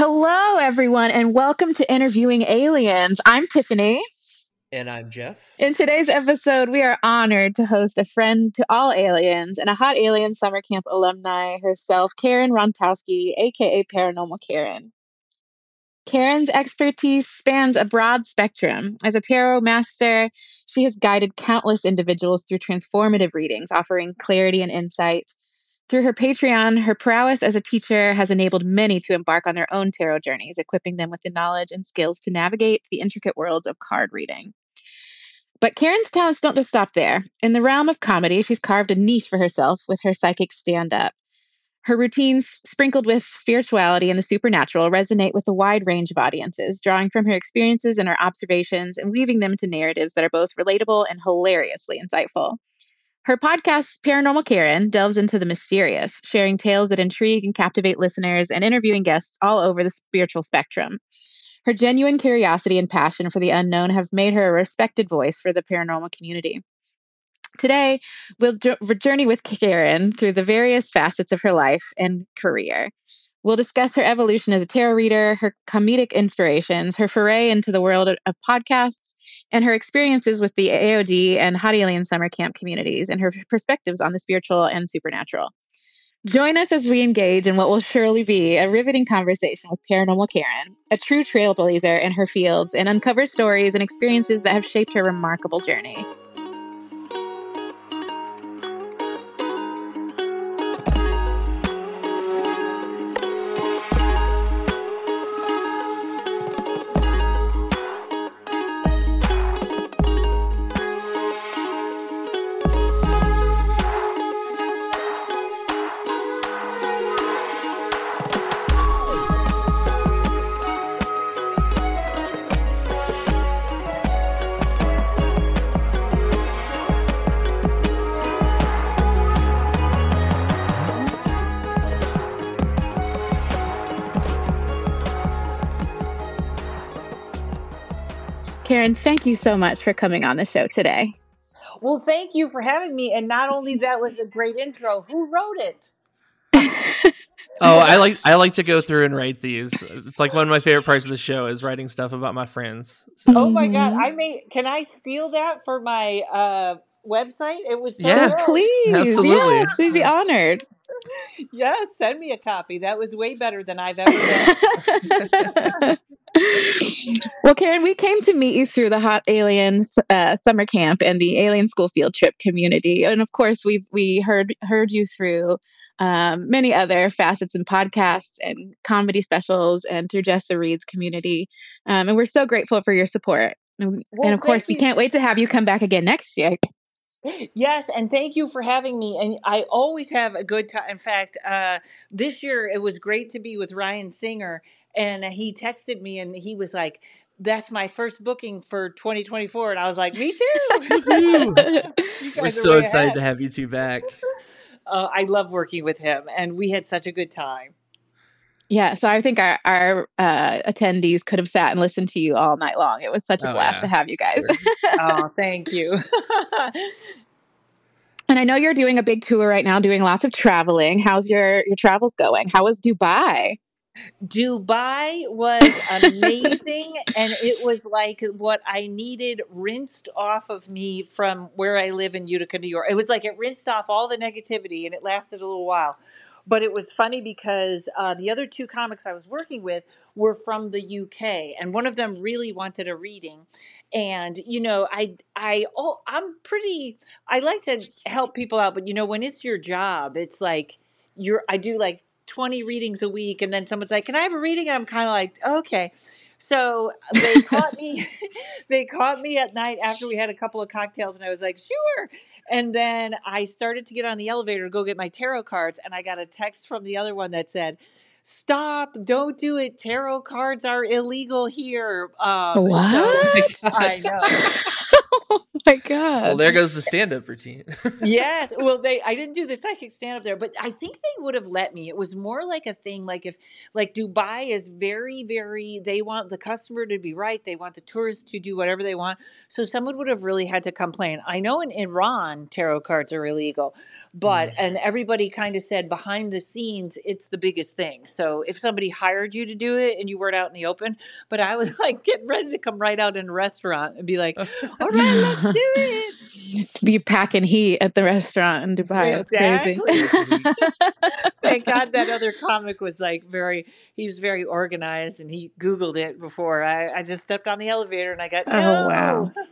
Hello, everyone, and welcome to Interviewing Aliens. I'm Tiffany. And I'm Jeff. In today's episode, we are honored to host a friend to all aliens and a hot alien summer camp alumni herself, Karen Rontowski, aka Paranormal Karen. Karen's expertise spans a broad spectrum. As a tarot master, she has guided countless individuals through transformative readings, offering clarity and insight. Through her Patreon, her prowess as a teacher has enabled many to embark on their own tarot journeys, equipping them with the knowledge and skills to navigate the intricate worlds of card reading. But Karen's talents don't just stop there. In the realm of comedy, she's carved a niche for herself with her psychic stand up. Her routines, sprinkled with spirituality and the supernatural, resonate with a wide range of audiences, drawing from her experiences and her observations and weaving them into narratives that are both relatable and hilariously insightful. Her podcast, Paranormal Karen, delves into the mysterious, sharing tales that intrigue and captivate listeners and interviewing guests all over the spiritual spectrum. Her genuine curiosity and passion for the unknown have made her a respected voice for the paranormal community. Today, we'll journey with Karen through the various facets of her life and career. We'll discuss her evolution as a tarot reader, her comedic inspirations, her foray into the world of podcasts, and her experiences with the AOD and Hot Alien Summer Camp communities, and her perspectives on the spiritual and supernatural. Join us as we engage in what will surely be a riveting conversation with Paranormal Karen, a true trailblazer in her fields, and uncover stories and experiences that have shaped her remarkable journey. Karen, thank you so much for coming on the show today. Well, thank you for having me. And not only that was a great intro, who wrote it? oh, I like I like to go through and write these. It's like one of my favorite parts of the show is writing stuff about my friends. So. Oh my god, I may can I steal that for my uh website? It was so yeah, good. please, absolutely, yes, we'd be honored. Yes, send me a copy. That was way better than I've ever done. well, Karen, we came to meet you through the Hot Aliens uh, summer camp and the Alien School field trip community, and of course, we we heard heard you through um, many other facets and podcasts and comedy specials, and through Jessa Reed's community. Um, and we're so grateful for your support. And, well, and of course, you. we can't wait to have you come back again next year. Yes, and thank you for having me. And I always have a good time. In fact, uh, this year it was great to be with Ryan Singer, and he texted me and he was like, that's my first booking for 2024 and i was like me too we're so excited ahead. to have you two back uh, i love working with him and we had such a good time yeah so i think our, our uh, attendees could have sat and listened to you all night long. It was such a oh, blast yeah. to have you guys. Oh thank you. And i know you're doing a big tour right now doing lots of traveling. How's your your travels going? How was dubai? Dubai was amazing and it was like what I needed rinsed off of me from where I live in Utica, New York. It was like it rinsed off all the negativity and it lasted a little while. But it was funny because uh, the other two comics I was working with were from the UK, and one of them really wanted a reading. And you know, I I oh, I'm pretty. I like to help people out, but you know, when it's your job, it's like you're. I do like 20 readings a week and then someone's like can i have a reading and i'm kind of like okay so they caught me they caught me at night after we had a couple of cocktails and i was like sure. And then i started to get on the elevator to go get my tarot cards and i got a text from the other one that said stop don't do it. Tarot cards are illegal here. Um, what? So, i know oh my god. Well, there goes the stand-up routine. yes. Well, they I didn't do the psychic stand up there, but I think they would have let me. It was more like a thing like if like Dubai is very very they want the customer to be right. They want the tourists to do whatever they want. So someone would have really had to complain. I know in Iran tarot cards are illegal, but Mm. and everybody kind of said behind the scenes it's the biggest thing. So if somebody hired you to do it and you weren't out in the open, but I was like getting ready to come right out in a restaurant and be like, "All right, let's do it." Be packing heat at the restaurant in Dubai. That's crazy. Thank God that other comic was like very, he's very organized and he Googled it before. I, I just stepped on the elevator and I got, Oh, wow.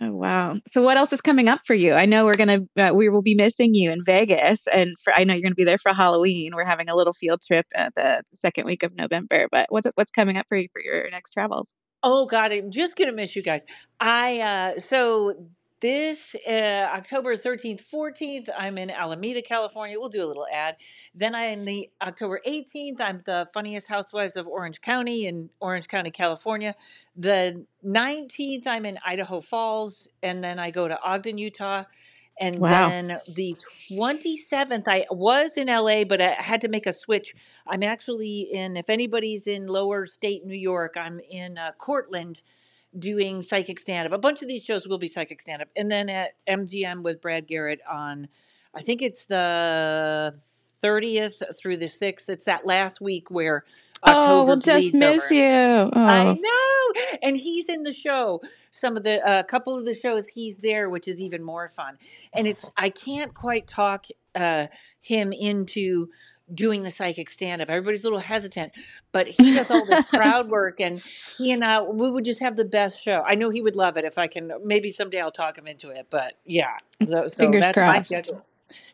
Oh wow! So what else is coming up for you? I know we're gonna uh, we will be missing you in Vegas, and for I know you're gonna be there for Halloween. We're having a little field trip at the second week of November. But what's what's coming up for you for your next travels? Oh God, I'm just gonna miss you guys. I uh so this uh, October 13th, 14th, I'm in Alameda, California. We'll do a little ad. Then I am the October 18th, I'm the funniest housewives of Orange County in Orange County, California. The 19th, I'm in Idaho Falls, and then I go to Ogden, Utah. And Wow. then the 27th, I was in LA, but I had to make a switch. I'm actually in, if anybody's in lower state New York, I'm in uh, Cortland doing psychic stand up. A bunch of these shows will be psychic stand up. And then at MGM with Brad Garrett on, I think it's the 30th through the 6th. It's that last week where October oh, we'll just miss over. you. I Oh, know, and he's in the show. Some of the a couple of the shows he's there, which is even more fun. And it's I can't quite talk uh, him into doing the psychic stand up. Everybody's a little hesitant, but he does all the crowd work, and he and I we would just have the best show. I know he would love it if I can. Maybe someday I'll talk him into it. But yeah, so, so Fingers that's crossed. schedule.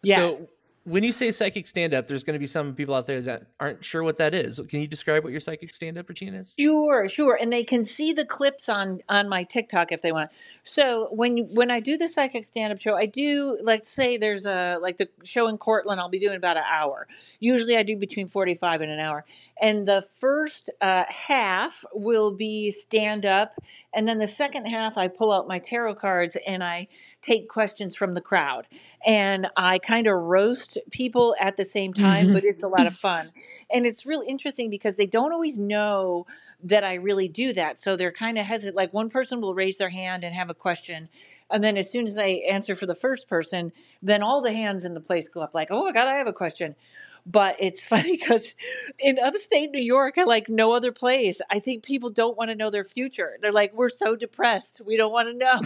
Yes. So when you say psychic stand-up, there's going to be some people out there that aren't sure what that is. Can you describe what your psychic stand-up routine is? Sure, sure, and they can see the clips on on my TikTok if they want. So when when I do the psychic stand up show, I do let's say there's a like the show in Cortland, I'll be doing about an hour. Usually, I do between forty five and an hour, and the first uh, half will be stand up, and then the second half I pull out my tarot cards and I take questions from the crowd, and I kind of roast people at the same time, mm-hmm. but it's a lot of fun, and it's really interesting because they don't always know that I really do that. So they're kind of hesitant. Like one person will raise their hand and have a question. And then as soon as I answer for the first person, then all the hands in the place go up like, oh my God, I have a question. But it's funny because in upstate New York, like no other place. I think people don't want to know their future. They're like, we're so depressed. We don't want to know.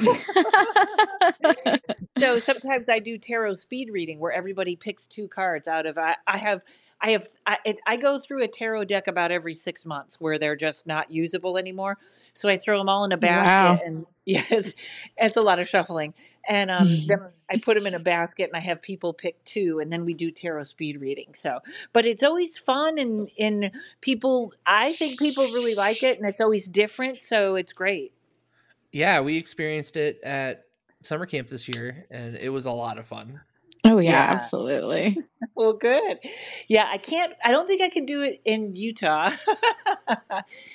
so sometimes I do tarot speed reading where everybody picks two cards out of I, I have I have I, it, I go through a tarot deck about every six months where they're just not usable anymore. So I throw them all in a basket and yes, it's a lot of shuffling. And um, then I put them in a basket and I have people pick two and then we do tarot speed reading. So, but it's always fun and and people I think people really like it and it's always different. So it's great. Yeah, we experienced it at summer camp this year, and it was a lot of fun. oh yeah, Yeah. absolutely. Well, good. Yeah, I can't. I don't think I can do it in Utah.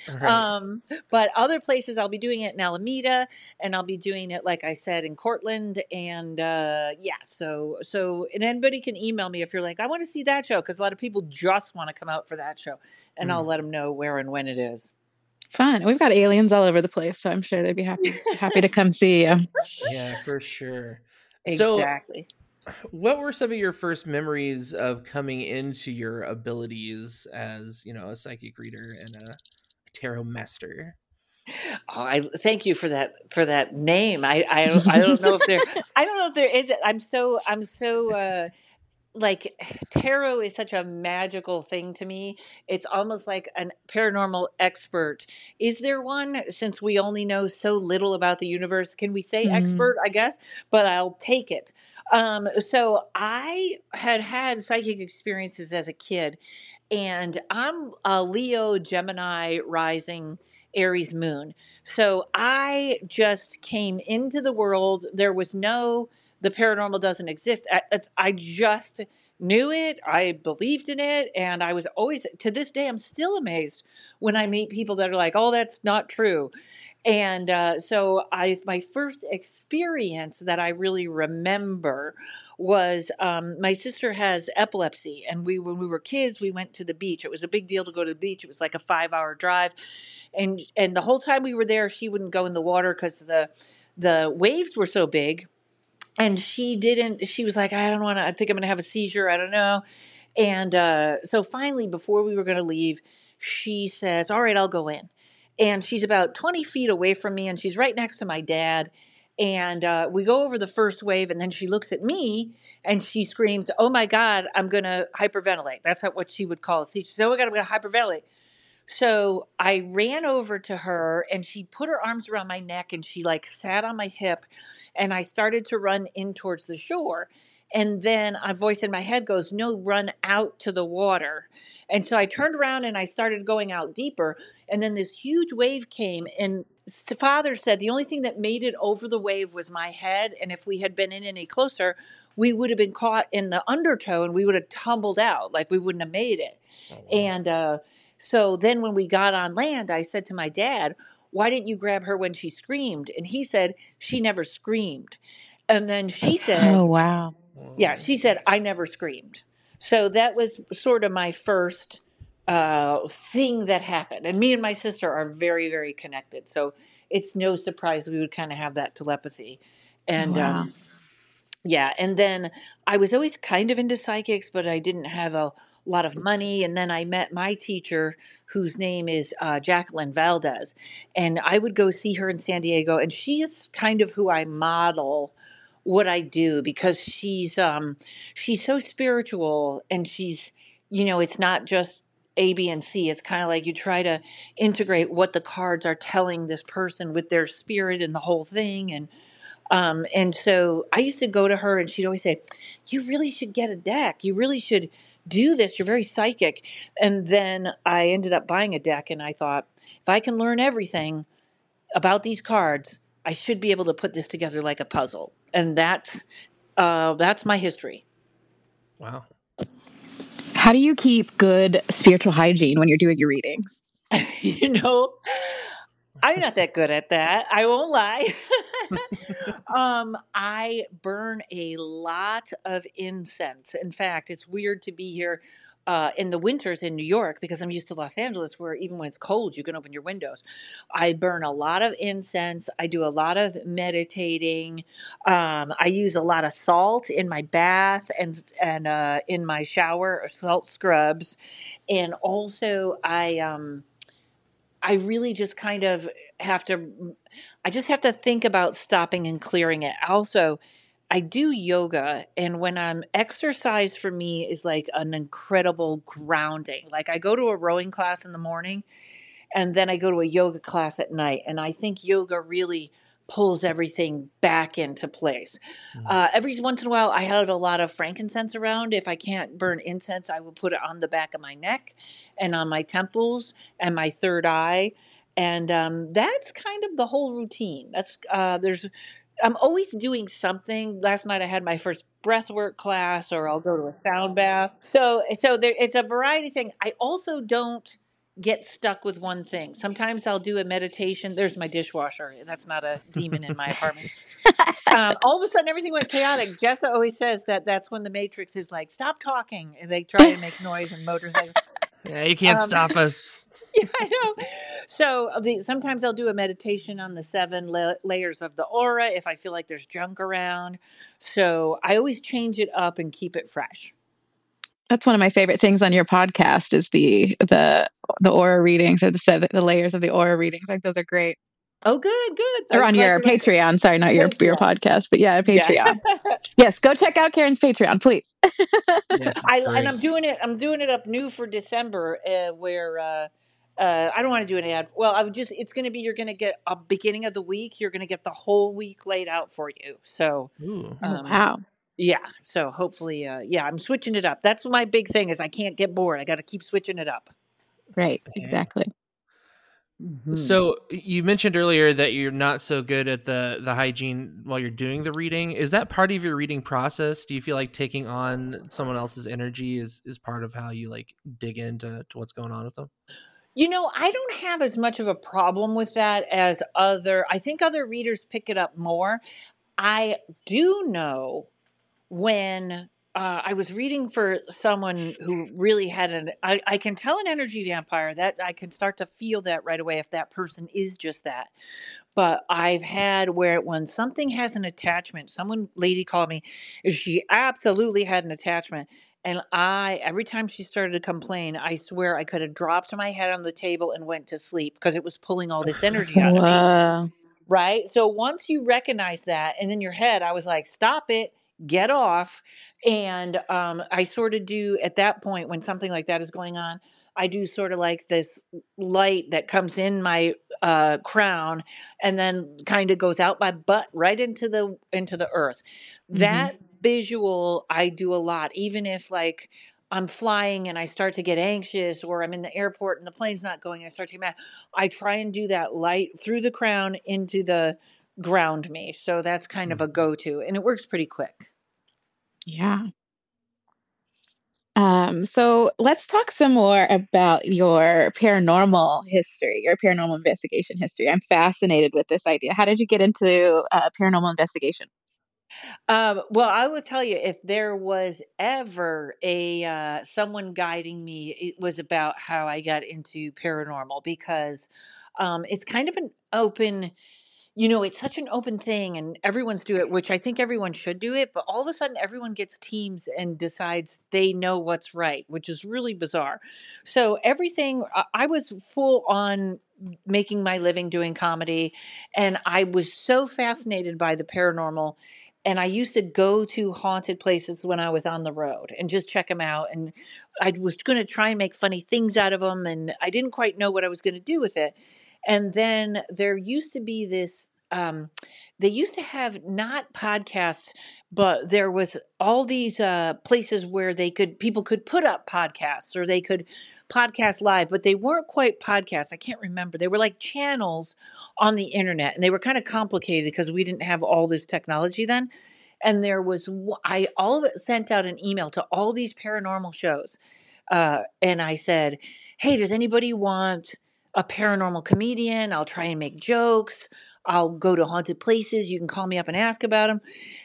Right. um, but other places, I'll be doing it in Alameda, and I'll be doing it, like I said, in Cortland, and uh, yeah. So, so, and anybody can email me if you're like, I want to see that show, because a lot of people just want to come out for that show, and I'll let them know where and when it is. Fun. We've got aliens all over the place, so I'm sure they'd be happy happy to come see you. yeah, for sure. So, Exactly. what were some of your first memories of coming into your abilities as you know a psychic reader and a tarot master? Oh, I thank you for that for that name. I I, don't- I don't know if there I don't know if there is. I'm so I'm so uh, like tarot is such a magical thing to me. It's almost like a paranormal expert. Is there one? Since we only know so little about the universe, can we say Mhm. expert? I guess, but I'll take it. Um, so I had had psychic experiences as a kid, and I'm a Leo, Gemini, rising, Aries moon. So I just came into the world. There was no, the paranormal doesn't exist. I, I just knew it. I believed in it. And I was always, to this day, I'm still amazed when I meet people that are like, oh, that's not true. And uh, so I, my first experience that I really remember was um, my sister has epilepsy, and we when we were kids, we went to the beach. It was a big deal to go to the beach. It was like a five hour drive, and and the whole time we were there, she wouldn't go in the water because the the waves were so big and she didn't she was like i don't want to i think i'm going to have a seizure i don't know. And uh, so finally before we were going to leave she says all right i'll go in. And she's about 20 feet away from me and she's right next to my dad. And uh, we go over the first wave and then she looks at me and she screams oh my god i'm going to hyperventilate. That's not what she would call it. She says oh my god i'm going to hyperventilate so I ran over to her and she put her arms around my neck and she like sat on my hip and I started to run in towards the shore. And then a voice in my head goes, No, run out to the water. And so I turned around and I started going out deeper. And then this huge wave came. And father said the only thing that made it over the wave was my head. And if we had been in any closer, we would have been caught in the undertow and we would have tumbled out. Like we wouldn't have made it. Oh, wow. And uh, so then when we got on land, I said to my dad, Why didn't you grab her when she screamed? And he said, She never screamed. And then she said, Oh, wow. Yeah, she said, I never screamed. So that was sort of my first uh, thing that happened. And me and my sister are very, very connected. So it's no surprise we would kind of have that telepathy. And wow. um, yeah, and then I was always kind of into psychics, but I didn't have a lot of money. And then I met my teacher, whose name is uh, Jacqueline Valdez. And I would go see her in San Diego. And she is kind of who I model what I do because she's um she's so spiritual and she's you know it's not just A B and C it's kind of like you try to integrate what the cards are telling this person with their spirit and the whole thing and um and so I used to go to her and she'd always say you really should get a deck you really should do this. You're very psychic. And then I ended up buying a deck and I thought, if I can learn everything about these cards, I should be able to put this together like a puzzle. And that's uh, that's my history. Wow. How do you keep good spiritual hygiene when you're doing your readings? you know, I'm not that good at that. I won't lie. um, I burn a lot of incense. In fact, it's weird to be here uh, in the winters in New York because I'm used to Los Angeles, where even when it's cold, you can open your windows. I burn a lot of incense. I do a lot of meditating. Um, I use a lot of salt in my bath and and uh, in my shower, salt scrubs, and also I. Um, I really just kind of have to I just have to think about stopping and clearing it. Also, I do yoga and when I'm exercise for me is like an incredible grounding. Like I go to a rowing class in the morning and then I go to a yoga class at night and I think yoga really pulls everything back into place. Mm. Uh, every once in a while, I have a lot of frankincense around. If I can't burn incense, I will put it on the back of my neck and on my temples and my third eye. And um, that's kind of the whole routine. That's uh, there's I'm always doing something. Last night I had my first breathwork class, or I'll go to a sound bath. So so there, it's a variety thing. I also don't get stuck with one thing. Sometimes I'll do a meditation. There's my dishwasher. That's not a demon in my apartment. um, all of a sudden, everything went chaotic. Jessa always says that that's when the Matrix is like, stop talking. And they try to make noise and motors. Like, yeah, you can't um, stop us. Yeah, I know. So the, sometimes I'll do a meditation on the seven la- layers of the aura if I feel like there's junk around. So I always change it up and keep it fresh that's one of my favorite things on your podcast is the the the aura readings or the seven the layers of the aura readings. Like those are great. Oh, good, good. Or on your Patreon. Sorry, not your Patreon. your podcast, but yeah, Patreon. Yeah. yes, go check out Karen's Patreon, please. yes, I, and I'm doing it. I'm doing it up new for December, uh, where uh, uh, I don't want to do an ad. Well, I would just. It's going to be. You're going to get a beginning of the week. You're going to get the whole week laid out for you. So, Ooh. Um, oh, wow. Yeah. So hopefully, uh, yeah, I'm switching it up. That's my big thing is I can't get bored. I got to keep switching it up. Right. Exactly. Mm-hmm. So you mentioned earlier that you're not so good at the the hygiene while you're doing the reading. Is that part of your reading process? Do you feel like taking on someone else's energy is is part of how you like dig into to what's going on with them? You know, I don't have as much of a problem with that as other, I think other readers pick it up more. I do know when uh, I was reading for someone who really had an, I, I can tell an energy vampire that I can start to feel that right away if that person is just that. But I've had where when something has an attachment, someone lady called me, she absolutely had an attachment. And I, every time she started to complain, I swear I could have dropped my head on the table and went to sleep because it was pulling all this energy out of me. Right. So once you recognize that, and in your head, I was like, stop it, get off. And um, I sort of do at that point when something like that is going on, I do sort of like this light that comes in my uh, crown and then kind of goes out my butt right into the into the earth. hmm That visual I do a lot, even if like I'm flying and I start to get anxious or I'm in the airport and the plane's not going, I start to get mad. I try and do that light through the crown into the ground me. So that's kind of a go to and it works pretty quick. Yeah. Um, so let's talk some more about your paranormal history, your paranormal investigation history. I'm fascinated with this idea. How did you get into uh, paranormal investigation? Um, well, I will tell you, if there was ever a uh, someone guiding me, it was about how I got into paranormal because um, it's kind of an open you know, it's such an open thing and everyone's do it, which I think everyone should do it, but all of a sudden everyone gets teams and decides they know what's right, which is really bizarre. So everything I I was full on making my living doing comedy and I was so fascinated by the paranormal and I used to go to haunted places when I was on the road and just check them out and I was going to try and make funny things out of them and I didn't quite know what I was going to do with it. And then there used to be this um they used to have not podcasts but there was all these uh places where they could people could put up podcasts or they could podcast live but they weren't quite podcasts i can't remember they were like channels on the internet and they were kind of complicated because we didn't have all this technology then and there was I all of it sent out an email to all these paranormal shows uh, and I said, "Hey, does anybody want a paranormal comedian? I'll try and make jokes. I'll go to haunted places. You can call me up and ask about them."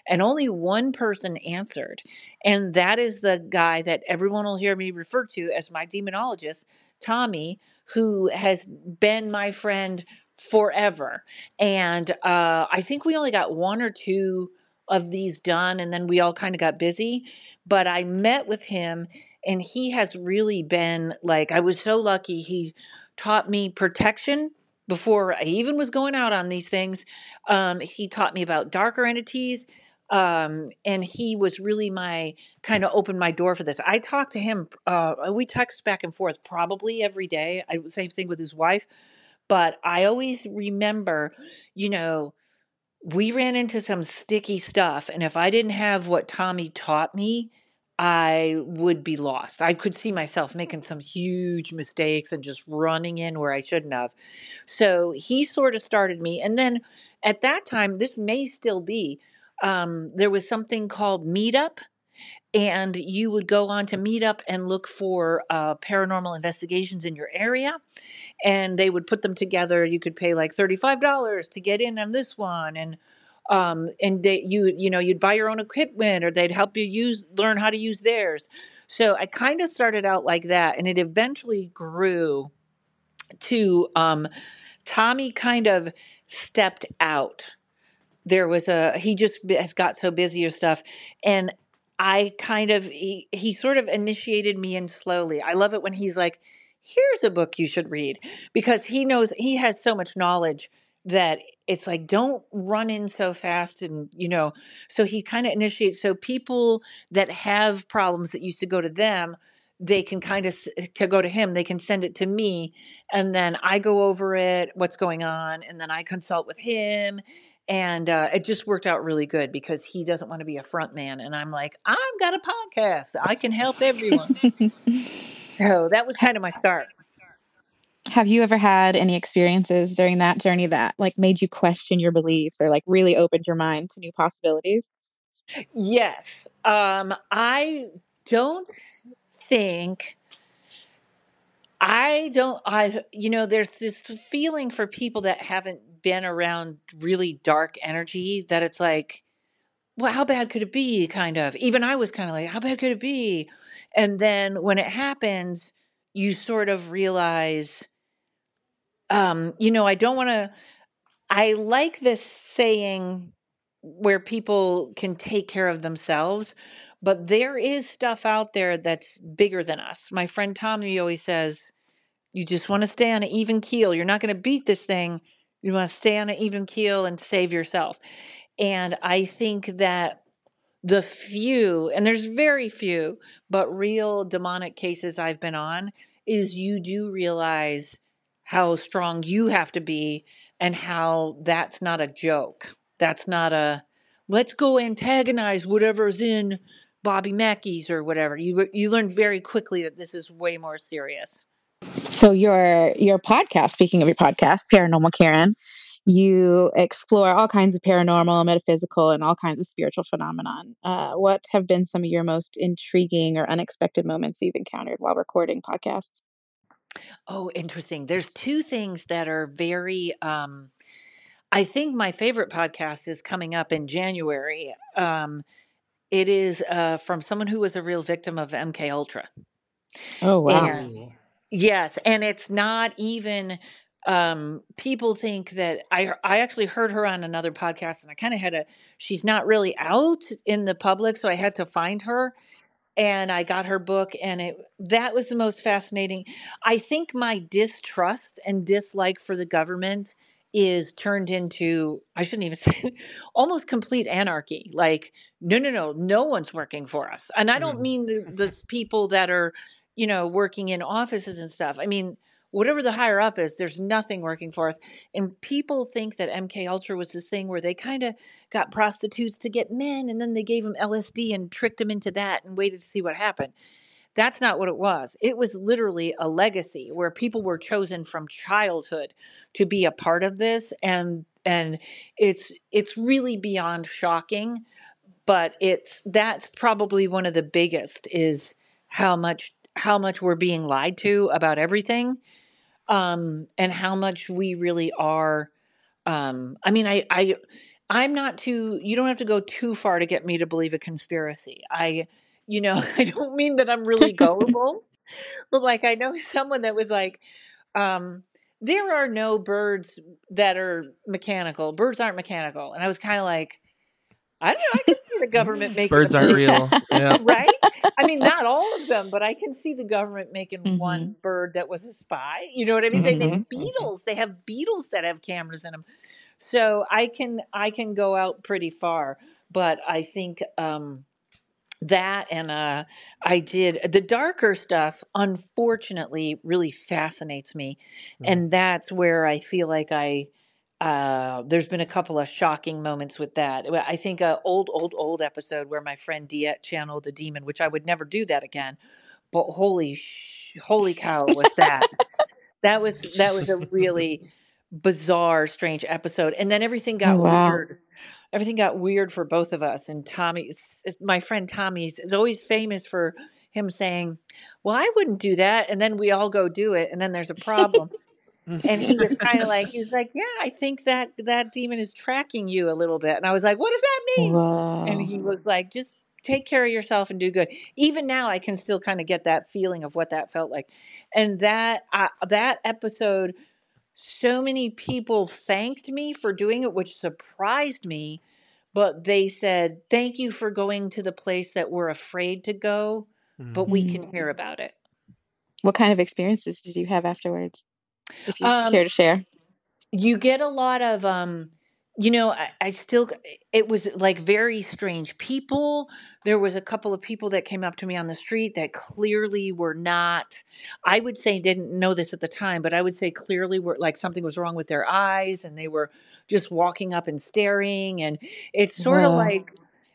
And only one person answered, and that is the guy that everyone will hear me refer to as my demonologist, Tommy, who has been my friend forever. And uh, I think we only got one or two of these done, and then we all kind of got busy. But I met with him and he has really been like I was so lucky he taught me protection before I even was going out on these things. Um, he taught me about darker entities. Um, and he was really my kind of opened my door for this. I talked to him, uh, we text back and forth probably every day. I same thing with his wife, but I always remember, you know, we ran into some sticky stuff and if i didn't have what tommy taught me i would be lost i could see myself making some huge mistakes and just running in where i shouldn't have so he sort of started me and then at that time this may still be um, there was something called meetup and you would go on to meetup and look for uh, paranormal investigations in your area and they would put them together. You could pay like thirty-five dollars to get in on this one, and um, and they you you know you'd buy your own equipment, or they'd help you use learn how to use theirs. So I kind of started out like that, and it eventually grew to um, Tommy kind of stepped out there was a he just has got so busy or stuff and i kind of he, he sort of initiated me in slowly i love it when he's like here's a book you should read because he knows he has so much knowledge that it's like don't run in so fast and you know so he kind of initiates so people that have problems that used to go to them they can kind of can go to him they can send it to me and then i go over it what's going on and then i consult with him and uh, it just worked out really good because he doesn't want to be a front man and i'm like i've got a podcast. I can help everyone. So that was kind of my start Have you ever had any experiences during that journey that like made you question your beliefs or like really opened your mind to new possibilities? yes. Um i don't think I don't I you know there's this feeling for people that haven't been around really dark energy that it's like well how bad could it be? kind of. Even I was kind of like how bad could it be? And then when it happens you sort of realize um you know I don't want to I like this saying where people can take care of themselves but there is stuff out there that's bigger than us. My friend Tommy always says you just want to stay on an even keel. You're not going to beat this thing. You want to stay on an even keel and save yourself. And I think that the few, and there's very few, but real demonic cases I've been on, is you do realize how strong you have to be and how that's not a joke. That's not a let's go antagonize whatever's in Bobby Mackey's or whatever. You you learn very quickly that this is way more serious. So your your podcast, speaking of your podcast, Paranormal Karen, you explore all kinds of paranormal, metaphysical, and all kinds of spiritual phenomenon. Uh, what have been some of your most intriguing or unexpected moments you've encountered while recording podcasts? Oh, interesting. There's two things that are very. Um, I think my favorite podcast is coming up in January. Um, it is uh, from someone who was a real victim of MK Ultra. Oh wow! And Yes, and it's not even um people think that I I actually heard her on another podcast and I kind of had a she's not really out in the public so I had to find her and I got her book and it that was the most fascinating. I think my distrust and dislike for the government is turned into I shouldn't even say almost complete anarchy. Like no no no no one's working for us. And I don't Mhm. mean the the people that are you know working in offices and stuff. I mean whatever the higher up is there's nothing working for us and people think that mk ultra was this thing where they kind of got prostitutes to get men and then they gave them lsd and tricked them into that and waited to see what happened that's not what it was. It was literally a legacy where people were chosen from childhood to be a part of this and and it's it's really beyond shocking, but it's that's probably one of the biggest is how much how much we're being lied to about everything um and how much we really are um I mean I I I'm not too you don't have to go too far to get me to believe a conspiracy. I you know, I don't mean that I'm really gullible, but like I know someone that was like, um, there are no birds that are mechanical. Birds aren't mechanical. And I was kind of like, I don't know, I can see the government making Birds aren't real. Yeah. right? I mean, not all of them, but I can see the government making hmm one bird that was a spy. You know what I mean? They hmm make hmm beetles. They have beetles that have cameras in them. So I can I can go out pretty far, but I think um that and uh I did the darker stuff unfortunately really fascinates me Mhm. and that's where I feel like I uh there's been a couple of shocking moments with that. I think a old old old episode where my friend Diet channeled a demon which I would never do that again. But holy sh- holy cow was that. That was that was a really bizarre strange episode and then everything Oh got wow! weird everything got weird for both of us. And Tommy, it's, it's, my friend Tommy is always famous for him saying, "Well, I wouldn't do that," and then we all go do it, and then there's a problem. And he was kind of like, he was like, "Yeah, I think that that demon is tracking you a little bit." And I was like, "What does that mean?" And he was like, "Just." Take care of yourself and do good. Even now, I can still kind of get that feeling of what that felt like, and that uh, that episode so many people thanked me for doing it, which surprised me. But they said, Thank you for going to the place that we're afraid to go, but Mhm. we can hear about it. What kind of experiences did you have afterwards? If you Um, care to share. you get a lot of um you know I, I still it was like very strange people there was a couple of people that came up to me on the street that clearly were not i would say didn't know this at the time but i would say clearly were like something was wrong with their eyes and they were just walking up and staring and it's sort of like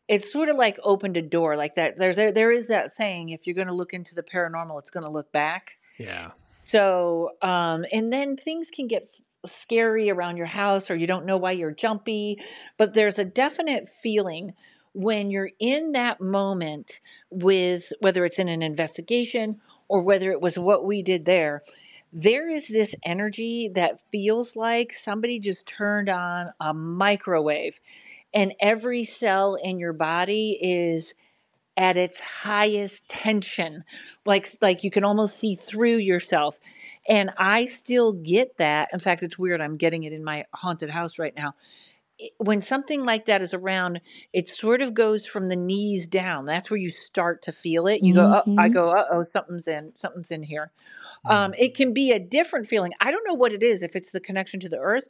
it's sort of like opened a door like that there's a, there is that saying if you're going to look into the paranormal it's going to look back Yeah. So, um, and then things can get scary around your house, or you don't know why you're jumpy, but there's a definite feeling when you're in that moment with whether it's in an investigation or whether it was what we did there, there is this energy that feels like somebody just turned on a microwave and every cell in your body is at its highest tension like like you can almost see through yourself and i still get that in fact it's weird i'm getting it in my haunted house right now when something like that is around, it sort of goes from the knees down. That's where you start to feel it. You go, oh, I Mm-hmm. go, uh oh, something's in, something's in here. Um, it can be a different feeling. I don't know what it is, if it's the connection to the earth,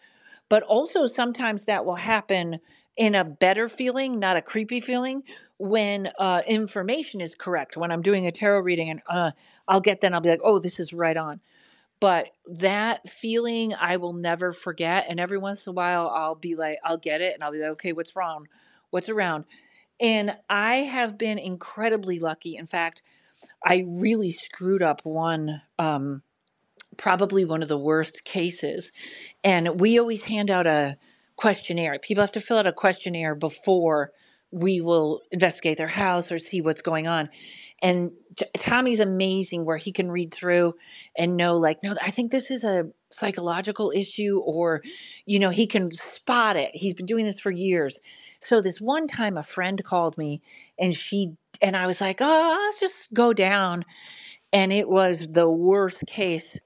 but also sometimes that will happen in a better feeling, not a creepy feeling, when uh, information is correct. When I'm doing a tarot reading and uh, I'll get then I'll be like, oh, this is right on but that feeling I will never forget. And every once in a while, I'll be like, I'll get it and I'll be like, okay, what's wrong? What's around? And I have been incredibly lucky. In fact, I really screwed up one, um, probably one of the worst cases. And we always hand out a questionnaire. People have to fill out a questionnaire before we will investigate their house or see what's going on. And Tommy's amazing where he can read through and know, like, no, I think this is a psychological issue, or, you know, he can spot it. He's been doing this for years. So this one time a friend called me and she, and I was like, oh, I'll just go down. And it was the worst case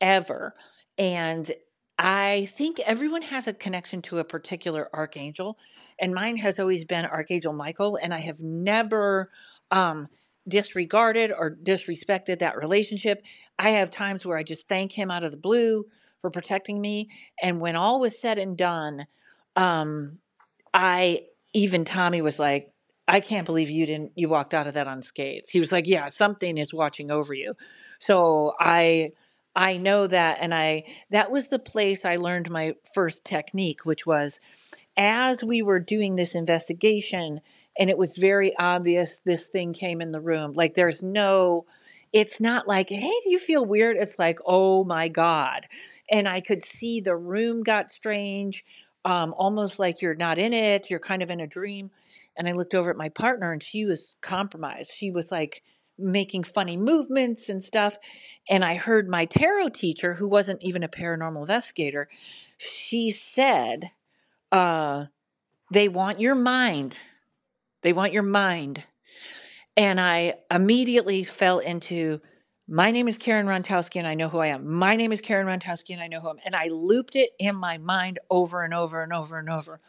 ever. And I think everyone has a connection to a particular archangel, and mine has always been Archangel Michael, and I have never um, disregarded or disrespected that relationship. I have times where I just thank him out of the blue for protecting me, and when all was said and done, um, I even Tommy was like, I can't believe you didn't you walked out of that unscathed. He was like, Yeah, something is watching over you. So I I know that and I that was the place I learned my first technique, which was as we were doing this investigation and it was very obvious this thing came in the room. Like there's no it's not like, hey, do you feel weird? It's like, oh my God. And I could see the room got strange, um, almost like you're not in it, you're kind of in a dream. And I looked over at my partner and she was compromised. She was like making funny movements and stuff. And I heard my tarot teacher, who wasn't even a paranormal investigator, she said, uh, they want your mind. They want your mind. And I immediately fell into my name is Karen Rontowski and I know who I am. My name is Karen Rontowski and I know who I am. And I looped it in my mind over and over and over and over.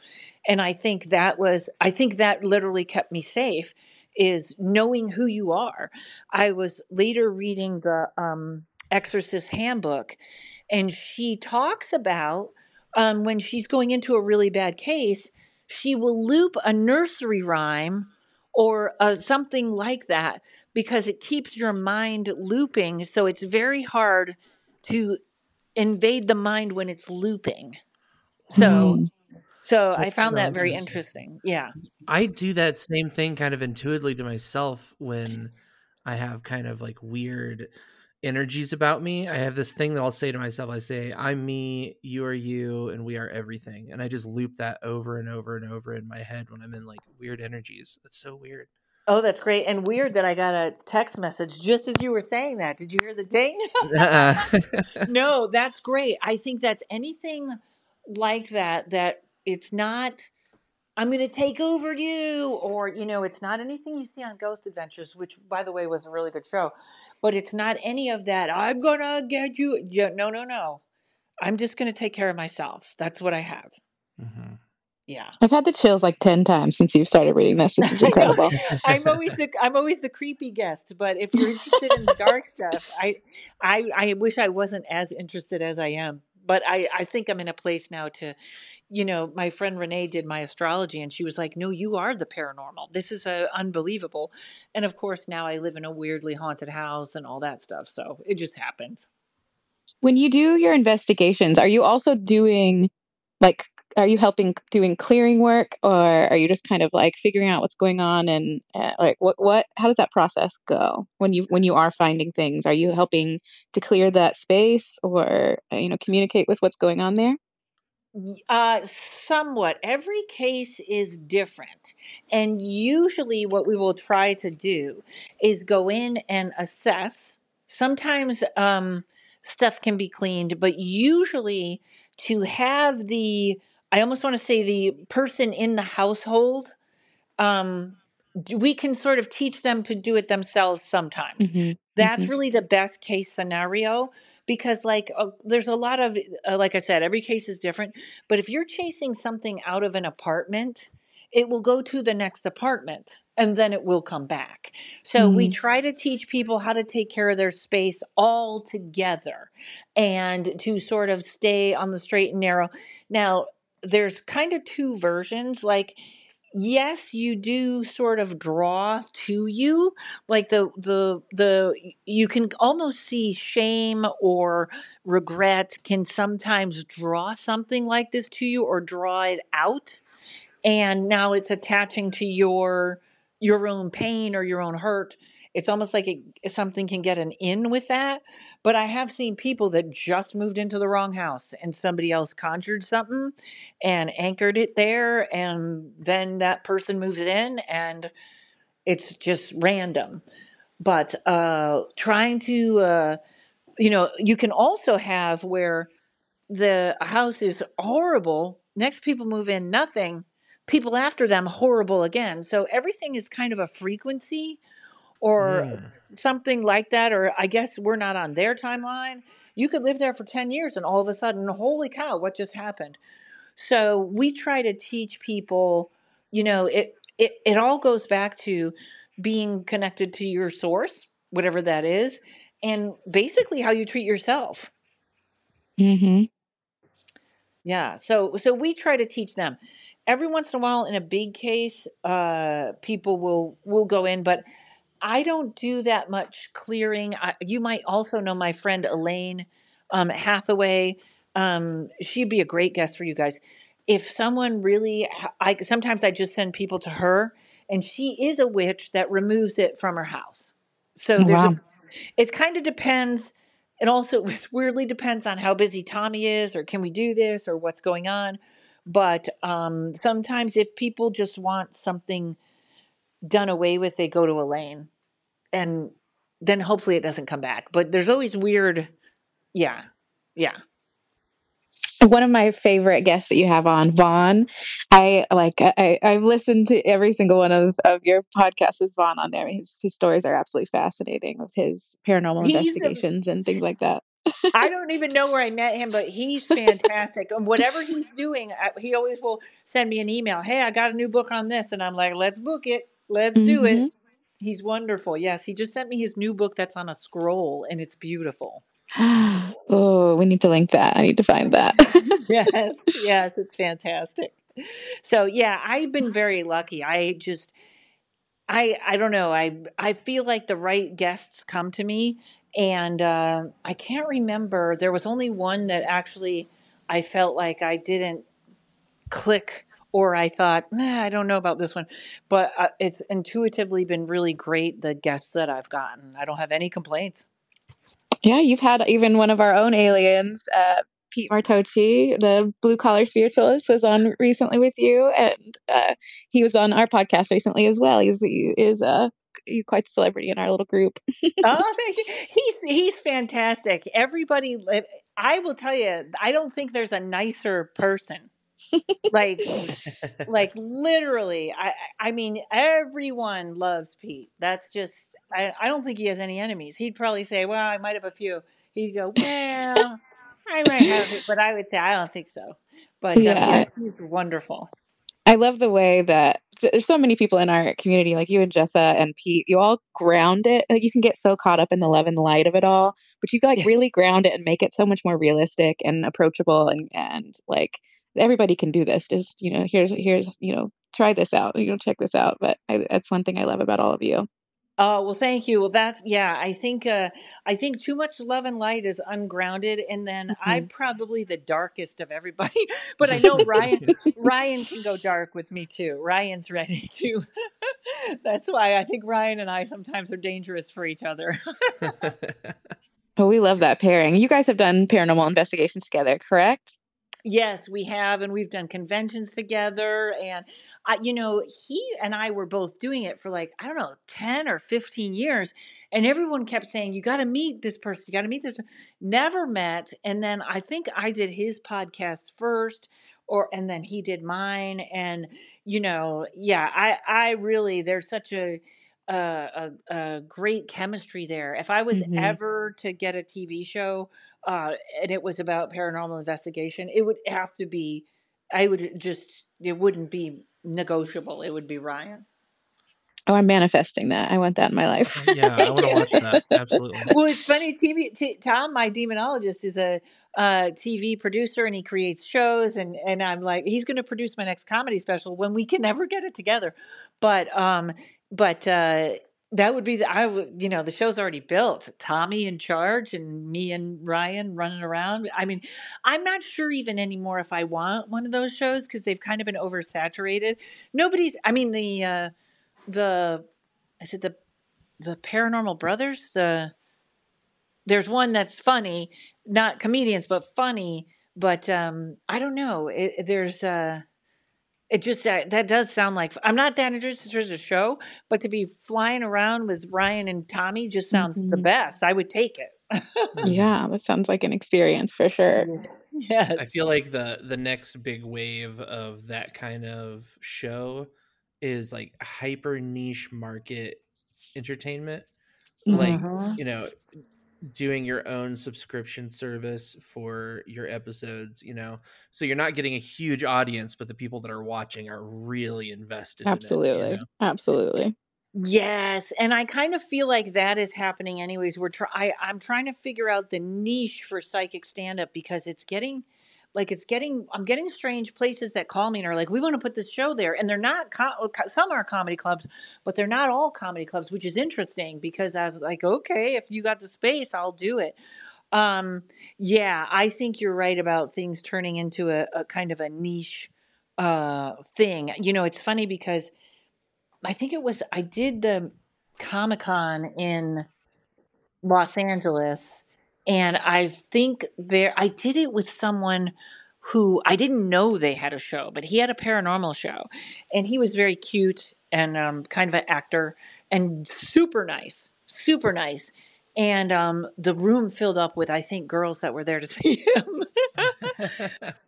And I think that was, I think that literally kept me safe is knowing who you are. I was later reading the um, Exorcist Handbook and she talks about um, when she's going into a really bad case, she will loop a nursery rhyme or uh, something like that because it keeps your mind looping. So it's very hard to invade the mind when it's looping. So, Mm. So I found that very interesting. interesting. Yeah. I do that same thing kind of intuitively to myself when I have kind of like weird energies about me. I have this thing that I'll say to myself. I say, I'm me, you are you, and we are everything. And I just loop that over and over and over in my head when I'm in like weird energies. That's so weird. Oh, that's great. And weird that I got a text message just as you were saying that. Did you hear the ding? Uh-uh. no, that's great. I think that's anything like that, that it's not, I'm going to take over you, or, you know, it's not anything you see on Ghost Adventures, which, by the way, was a really good show, but it's not any of that. I'm going to get you. Yeah, no, no, no. I'm just going to take care of myself. That's what I have. hmm Yeah. I've had the chills like 10 times since you've started reading this. This is incredible. I'm always the I'm always the creepy guest, but if you're interested in the dark stuff, I I I wish I wasn't as interested as I am. But I I think I'm in a place now to, you know, my friend Renee did my astrology and she was like, "No, you are the paranormal. This is uh, unbelievable." And of course, now I live in a weirdly haunted house and all that stuff, so it just happens. When you do your investigations, are you also doing like are you helping doing clearing work or are you just kind of like figuring out what's going on and uh, like what what how does that process go when you when you are finding things? Are you helping to clear that space or uh, you know communicate with what's going on there? Uh, somewhat. Every case is different. And usually, what we will try to do is go in and assess Sometimes um, stuff can be cleaned, but usually to have the, I almost want to say the person in the household um, d- we can sort of teach them to do it themselves sometimes. hmm That's hmm really the best case scenario because, like, uh, there's a lot of, uh, like I said, every case is different. But if you're chasing something out of an apartment, it will go to the next apartment and then it will come back. So we mm try to teach people how to take care of their space all together and to sort of stay on the straight and narrow. Now, there's kind of two versions. Like, yes you do sort of draw to you like the the the you can almost see shame or regret can sometimes draw something like this to you or draw it out and now it's attaching to your your own pain or your own hurt it's almost like it, something can get an in with that but i have seen people that just moved into the wrong house and somebody else conjured something and anchored it there and then that person moves in and it's just random but uh trying to uh you know you can also have where the house is horrible. Next people move in, nothing. People after them, horrible again. So everything is kind of a frequency or Mm. something like that. Or I guess we're not on their timeline. You could live there for 10 years and all of a sudden, holy cow, what just happened? So we try to teach people, you know, it, it, it all goes back to being connected to your source, whatever that is, and basically how you treat yourself. hmm Yeah, so so we try to teach them. Every once in a while, in a big case, uh, people will will go in, but I don't do that much clearing. I, you might also know my friend Elaine um, Hathaway. Um, she'd be a great guest for you guys. If someone really, I sometimes I just send people to her, and she is a witch that removes it from her house. So Oh, there's a it kind of depends. It also weirdly depends on how busy Tommy is, or can we do this, or what's going on. But um, sometimes, if people just want something done away with, they go to Elaine, and then hopefully it doesn't come back. But there's always weird, yeah, yeah. One of my favorite guests that you have on, Vaughn. I like. I I've listened to every single one of, of your podcasts with Vaughn on there. His his stories are absolutely fascinating with his paranormal He's a, investigations and things like that. I don't even know where I met him, but he's fantastic. And whatever he's doing, I, he always will send me an email. Hey, I got a new book on this, and I'm like, let's book it. Let's do it. hmm He's wonderful. Yes, he just sent me his new book that's on a scroll, and it's beautiful. oh, we need to link that. I need to find that. Yes, yes, it's fantastic. So yeah, I've been very lucky. I just I I don't know. I I feel like the right guests come to me, and uh, I can't remember. There was only one that actually I felt like I didn't click, or I thought, nah, I don't know about this one. But uh, it's intuitively been really great. The guests that I've gotten, I don't have any complaints. Yeah, you've had even one of our own aliens, uh, Pete Martocci, the blue collar spiritualist, was on recently with you, and uh, he was on our podcast recently as well. He's he is uh, you quite a celebrity in our little group. Oh, thank you. He's he's fantastic. Everybody, I will tell you, I don't think there's a nicer person. Like like literally i i mean everyone loves pete that's just I, I don't think he has any enemies he'd probably say well i might have a few he'd go well i might have it but i would say i don't think so but um, yes he's wonderful I love the way that there's so many people in our community, like you and Jessa and Pete. You all ground it. Like you can get so caught up in the love and light of it all, but you like yeah really ground it and make it so much more realistic and approachable, and and like everybody can do this. Just you know, here's here's you know, try this out. You know, check this out. But I, that's one thing I love about all of you. Oh, well, thank you. Well, that's yeah. I think uh, I think too much love and light is ungrounded, and then hmm I'm probably the darkest of everybody. But I know Ryan. Ryan can go dark with me too. Ryan's ready to. that's why I think Ryan and I sometimes are dangerous for each other. Oh, we love that pairing. You guys have done paranormal investigations together, correct? Yes, we have, and we've done conventions together. And I, you know, he and I were both doing it for like I don't know, ten or fifteen years, and everyone kept saying, "You got to meet this person. You got to meet this." Never met, and then I think I did his podcast first, or and then he did mine, and you know, yeah, I, I really there's such a a, a, a great chemistry there. If I was hmm ever to get a TV show uh, and it was about paranormal investigation, it would have to be, I would just, it wouldn't be negotiable. It would be Ryan. Oh, I'm manifesting that. I want that in my life. Uh, yeah, I want to watch that. Absolutely. well, it's funny. TV t- Tom, my demonologist, is a uh, TV producer, and he creates shows. and And I'm like, he's going to produce my next comedy special when we can never get it together. But um, but uh, that would be the I would you know the show's already built. Tommy in charge, and me and Ryan running around. I mean, I'm not sure even anymore if I want one of those shows because they've kind of been oversaturated. Nobody's. I mean the uh, the is it the the Paranormal Brothers the there's one that's funny, not comedians, but funny. But um, I don't know. It, there's uh, it just uh, that does sound like I'm not that interested in a show, but to be flying around with Ryan and Tommy just sounds the hmm best. I would take it. Yeah, that sounds like an experience for sure. Yes. I feel like the the next big wave of that kind of show is like hyper niche market entertainment. Like, hmm you know, doing your own subscription service for your episodes, you know. So you're not getting a huge audience, but the people that are watching are really invested in it, you Absolutely. know. Absolutely. Yes, and I kind of feel like that is happening anyways. We're try I, I'm trying to figure out the niche for psychic stand up because it's getting like it's getting I'm getting strange places that call me and are like, "We want to put this show there." And they're not co- some are comedy clubs, but they're not all comedy clubs, which is interesting because I was like, "Okay, if you got the space, I'll do it." Um yeah, I think you're right about things turning into a, a kind of a niche uh thing. You know, it's funny because I think it was I did the Comic Con in Los Angeles, and I think there I did it with someone who I didn't know they had a show, but he had a paranormal show, and he was very cute and um, kind of an actor and super nice, super nice. And um, the room filled up with I think girls that were there to see him.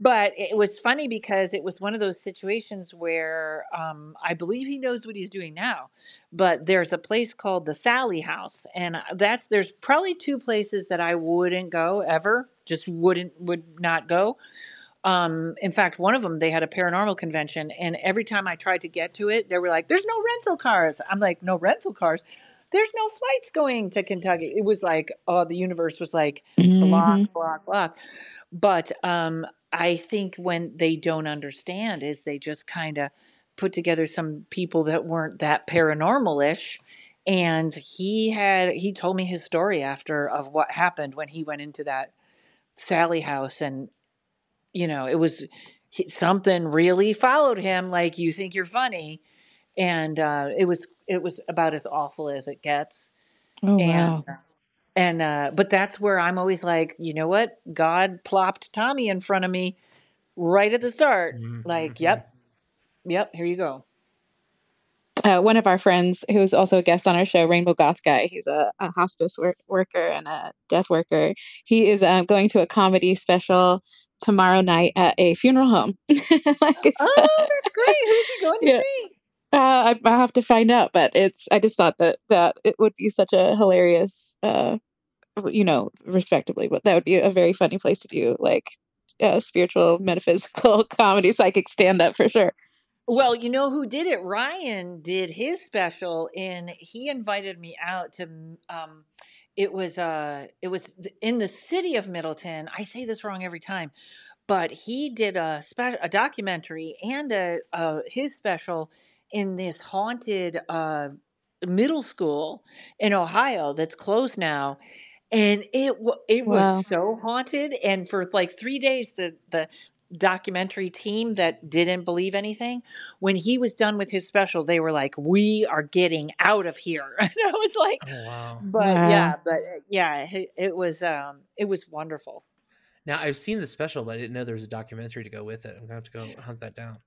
But it was funny because it was one of those situations where um, I believe he knows what he's doing now. But there's a place called the Sallie House, and uh, that's there's probably two places that I wouldn't go ever, just wouldn't would not go. Um, in fact, one of them they had a paranormal convention, and every time I tried to get to it, they were like, "There's no rental cars." I'm like, "No rental cars." There's no flights going to Kentucky. It was like, oh, the universe was like block, block, block. But um, I think when they don't understand is they just kind of put together some people that weren't that paranormal-ish. And he had he told me his story after of what happened when he went into that Sallie house and you know it was he- something really followed him like you think you're funny and uh, it was it was about as awful as it gets Oh and wow. And uh, but that's where I'm always like, you know what? God plopped Tommy in front of me right at the start. Like, Mhm. yep, yep, here you go. Uh, one of our friends, who's also a guest on our show, Rainbow Goth Guy, he's a, a hospice work, worker and a death worker. He is um, going to a comedy special tomorrow night at a funeral home. like it's, Oh, that's great. Who's he going to yeah, see? uh, I, I have to find out, but it's. I just thought that that it would be such a hilarious, uh, you know, respectively, but that would be a very funny place to do like uh, spiritual, metaphysical comedy, psychic stand up for sure. Well, you know who did it? Ryan did his special, and he invited me out to. Um, it was uh, it was in the city of Middleton. I say this wrong every time, but he did a spe- a documentary and a, uh his special in this haunted uh, middle school in Ohio that's closed now, and it it was Wow. so haunted. And for like three days, the the documentary team that didn't believe anything, when he was done with his special, they were like, "We are getting out of here." And I was like, Oh wow. "But Wow. yeah, but uh, yeah, it, it was um it was wonderful." Now I've seen the special, but I didn't know there was a documentary to go with it. I'm gonna have to go hunt that down.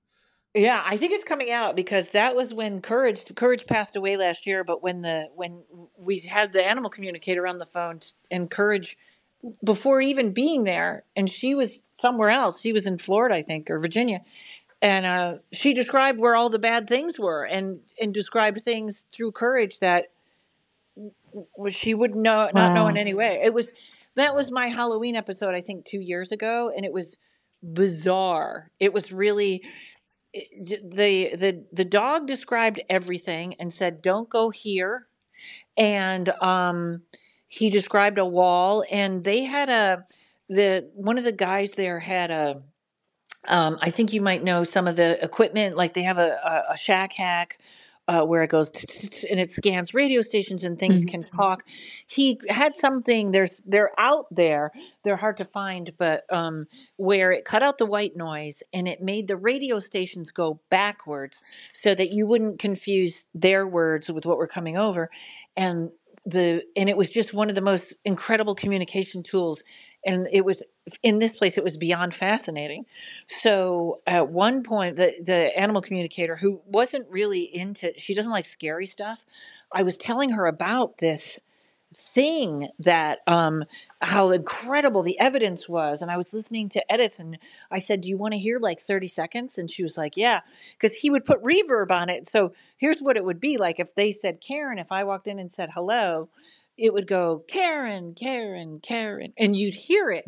Yeah, I think it's coming out because that was when Courage Courage passed away last year. But when the when we had the animal communicator on the phone and Courage, before even being there, and she was somewhere else. She was in Florida, I think, or Virginia, and uh, she described where all the bad things were, and and described things through Courage that she would know not know in Wow. any way. It was that was my Halloween episode, I think, two years ago, and it was bizarre. It was really the the the dog described everything and said, "Don't go here," and um, he described a wall, and they had a the one of the guys there had a um, I think you might know some of the equipment, like they have a, a, a shack hack uh, where it goes and it scans radio stations and things Mhm. can talk. He had something. There's they're out there. They're hard to find, but um, where it cut out the white noise and it made the radio stations go backwards so that you wouldn't confuse their words with what were coming over, and the and it was just one of the most incredible communication tools and it was in this place it was beyond fascinating so at one point, the the animal communicator who wasn't really into she doesn't like scary stuff. I was telling her about this thing that um how incredible the evidence was and i was listening to edits and i said do you want to hear like 30 seconds and she was like yeah because he would put reverb on it so here's what it would be like if they said karen if i walked in and said hello it would go karen karen karen and you'd hear it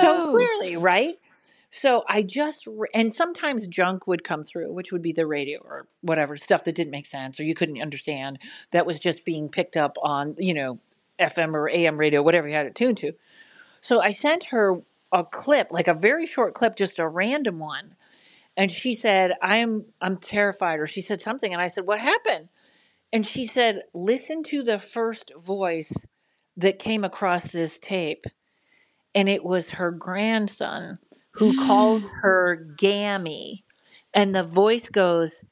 so clearly, right? So I just, and sometimes junk would come through, which would be the radio or whatever stuff that didn't make sense or you couldn't understand that was just being picked up on, you know, FM or AM radio, whatever you had it tuned to. So I sent her a clip, like a very short clip, just a random one. And she said, I'm, I'm terrified. Or she said something. And I said, what happened? And she said, listen to the first voice that came across this tape and it was her grandson who calls her Gammy. And the voice goes,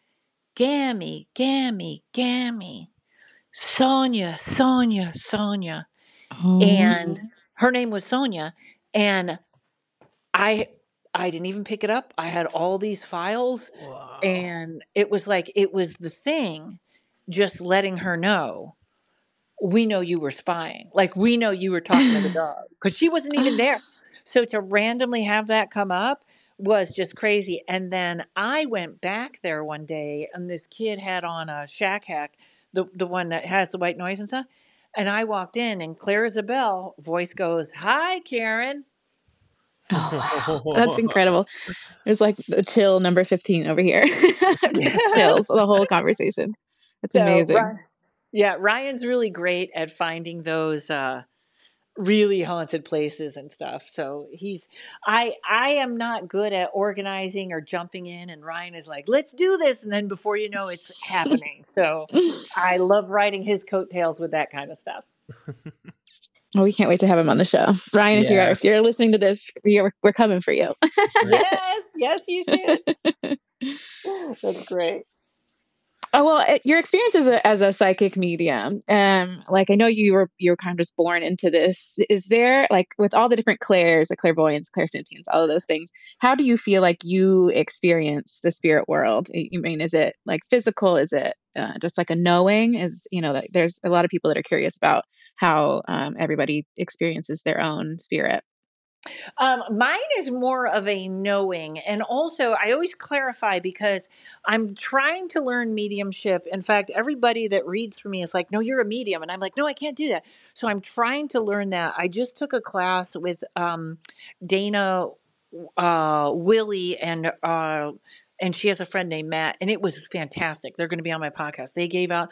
Gammy, Gammy, Gammy, Sonia, Sonia, Sonia. Oh. And her name was Sonia. And I I didn't even pick it up. I had all these files Wow. and it was like it was the thing just letting her know we know you were spying. Like we know you were talking to the dog because she wasn't even there. So to randomly have that come up was just crazy. And then I went back there one day, and this kid had on a shack hack, the the one that has the white noise and stuff. And I walked in, and Claire Isabel voice goes, "Hi, Karen." Oh, wow. That's incredible. There's like the chill number 15 over here. Just chills the whole conversation. That's So, amazing. Ry- yeah, Ryan's really great at finding those uh, really haunted places and stuff. So he's I I am not good at organizing or jumping in, and Ryan is like, "Let's do this," and then before you know, it's happening. So I love riding his coattails with that kind of stuff. Oh, we can't wait to have him on the show. Ryan, if you're if you're listening to this, we're, we're coming for you. yes, yes, you should. That's great. Oh well, your experience as a as a psychic medium, um, like I know you were you were kind of just born into this. Is there like with all the different clairs, the clairvoyance, clairsentience, all of those things? How do you feel like you experience the spirit world? You mean, is it like physical? Is it uh, just like a knowing? Is you know, like, there's a lot of people that are curious about how um, everybody experiences their own spirit. Um, mine is more of a knowing. And also, I always clarify because I'm trying to learn mediumship. In fact, everybody that reads for me is like, no, you're a medium. And I'm like, no, I can't do that. So I'm trying to learn that. I just took a class with um, Dana uh, Willie and. Uh, and she has a friend named Matt, and it was fantastic. They're going to be on my podcast. They gave out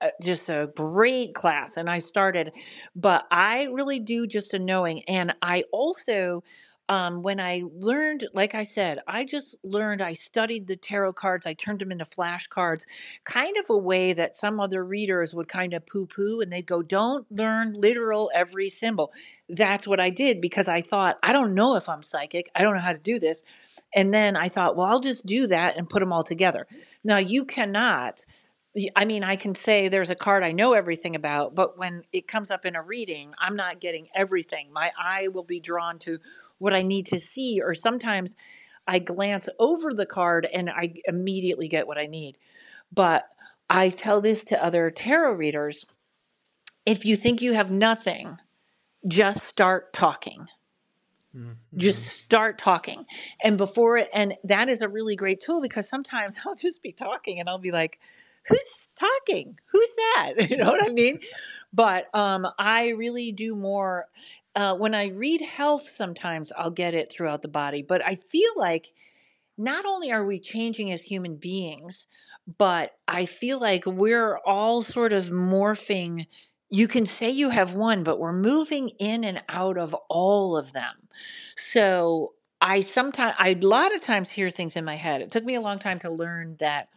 uh, just a great class, and I started but I really do just a knowing. And I also, um, when I learned, like I said, I just learned, I studied the tarot cards, I turned them into flashcards, kind of a way that some other readers would kind of poo poo and they'd go, don't learn literal every symbol. That's what I did because I thought, I don't know if I'm psychic. I don't know how to do this. And then I thought, well, I'll just do that and put them all together. Now, you cannot I mean, I can say there's a card I know everything about, but when it comes up in a reading, I'm not getting everything. My eye will be drawn to what I need to see, or sometimes I glance over the card and I immediately get what I need. But I tell this to other tarot readers if you think you have nothing, just start talking just Mm-hmm. start talking and before it and that is a really great tool because sometimes i'll just be talking and i'll be like who's talking who's that you know what i mean but um i really do more uh, when i read health sometimes i'll get it throughout the body but i feel like not only are we changing as human beings, but I feel like we're all sort of morphing. You can say you have one, but we're moving in and out of all of them. So I sometimes, I a lot of times hear things in my head. It took me a long time to learn that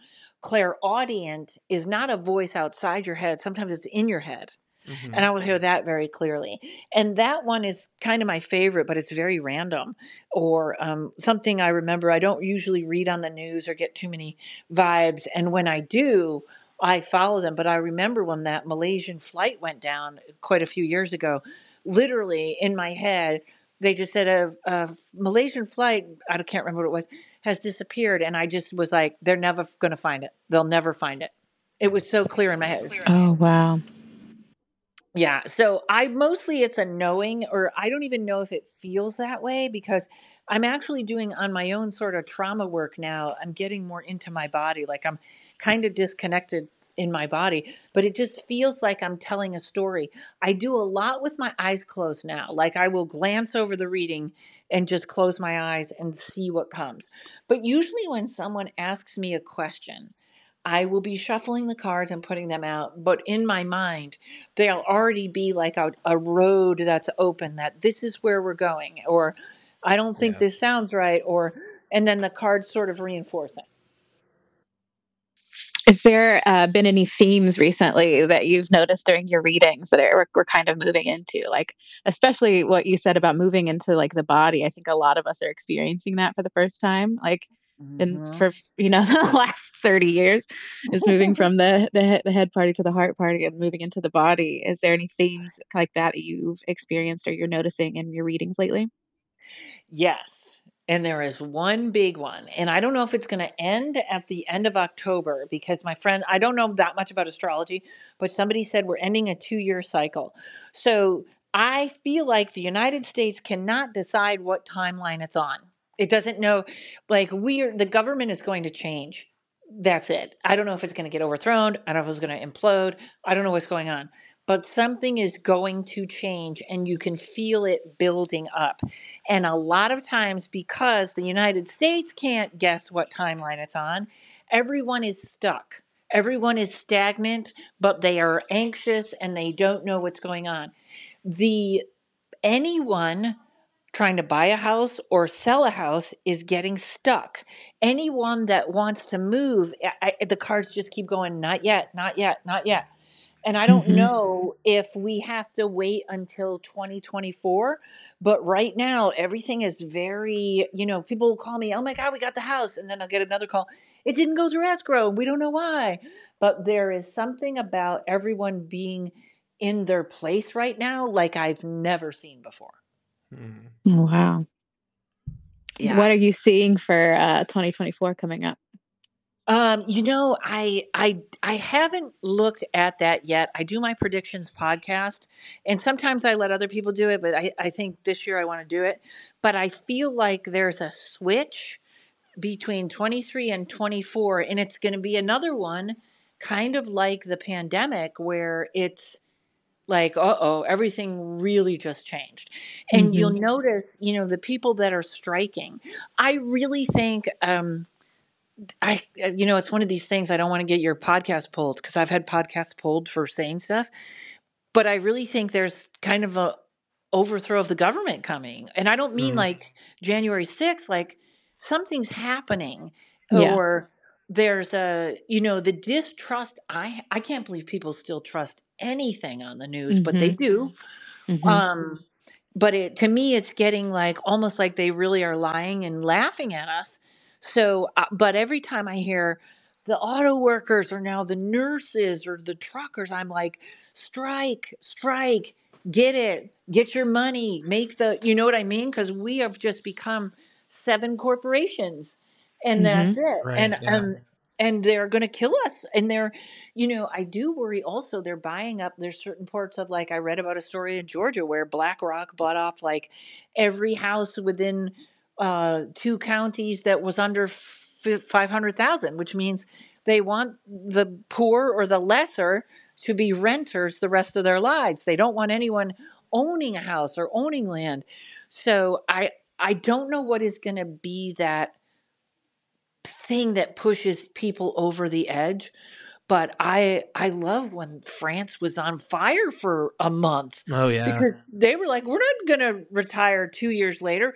clairaudient is not a voice outside your head. Sometimes it's in your head Mhm. and I will hear that very clearly. And that one is kind of my favorite, but it's very random or um, something I remember. I don't usually read on the news or get too many vibes, and when I do, I follow them. But I remember when that Malaysian flight went down quite a few years ago. Literally in my head, they just said a, a Malaysian flight. I can't remember what it was has disappeared, and I just was like, they're never going to find it. They'll never find it. It was so clear in my head. Oh, wow. Yeah. So I mostly it's a knowing, or I don't even know if it feels that way because I'm actually doing on my own sort of trauma work now. I'm getting more into my body. Like I'm kind of disconnected in my body, but it just feels like I'm telling a story. I do a lot with my eyes closed now. Like I will glance over the reading and just close my eyes and see what comes. But usually when someone asks me a question, I will be shuffling the cards and putting them out, but in my mind, they'll already be like a, a road that's open that this is where we're going, or I don't think Yeah. this sounds right, or and then the cards sort of reinforce it. Is there uh, been any themes recently that you've noticed during your readings that are, we're kind of moving into? Like, especially what you said about moving into like the body. I think a lot of us are experiencing that for the first time. Like, and Mhm. for you know the last 30 years is moving from the the head, the head party to the heart party and moving into the body is there any themes like that that you've experienced or you're noticing in your readings lately Yes. And there is one big one. And I don't know if it's going to end at the end of October because my friend, I don't know that much about astrology, but somebody said we're ending a two year cycle. So I feel like the United States cannot decide what timeline it's on. It doesn't know, like, we are, the government is going to change. That's it. I don't know if it's going to get overthrown. I don't know if it's going to implode. I don't know what's going on. But something is going to change and you can feel it building up. And a lot of times, because the United States can't guess what timeline it's on, everyone is stuck. Everyone is stagnant, but they are anxious and they don't know what's going on. The anyone trying to buy a house or sell a house is getting stuck. Anyone that wants to move, I, I, the cards just keep going, not yet, not yet, not yet. And I don't Mhm. know if we have to wait until 2024, but right now everything is very, you know, people will call me, oh my God, we got the house. And then I'll get another call. It didn't go through escrow. We don't know why. But there is something about everyone being in their place right now like I've never seen before. Mm. oh, wow Yeah. what are you seeing for uh 2024 coming up Um, you know, I I I haven't looked at that yet. I do my predictions podcast, and sometimes I let other people do it, but I, I think this year I want to do it. But I feel like there's a switch between 23 and 24, and it's going to be another one, kind of like the pandemic, where it's like, uh oh, everything really just changed. And you'll hmm notice, you know, the people that are striking. I really think. Um, I, you know, it's one of these things I don't want to get your podcast pulled because I've had podcasts pulled for saying stuff, but I really think there's kind of a overthrow of the government coming. And I don't mean Mm. like January 6th, like something's happening yeah or there's a, you know, the distrust. I, I can't believe people still trust anything on the news, but they hmm do. hmm Um, but it to me, it's getting like almost like they really are lying and laughing at us. So, uh, but every time I hear the auto workers are now the nurses or the truckers. I'm like, strike, strike, get it, get your money, make the, you know what I mean? Because we have just become seven corporations and Mm-hmm. that's it. Right. And, Yeah. um, and they're going to kill us. And they're, you know, I do worry also they're buying up. There's certain parts of like, I read about a story in Georgia where BlackRock bought off like every house within uh, two counties that was under f- 500,000, which means they want the poor or the lesser to be renters the rest of their lives. They don't want anyone owning a house or owning land. So I I don't know what is going to be that thing that pushes people over the edge, but I I love when France was on fire for a month Oh yeah. because they were like we're not going to retire 2 years later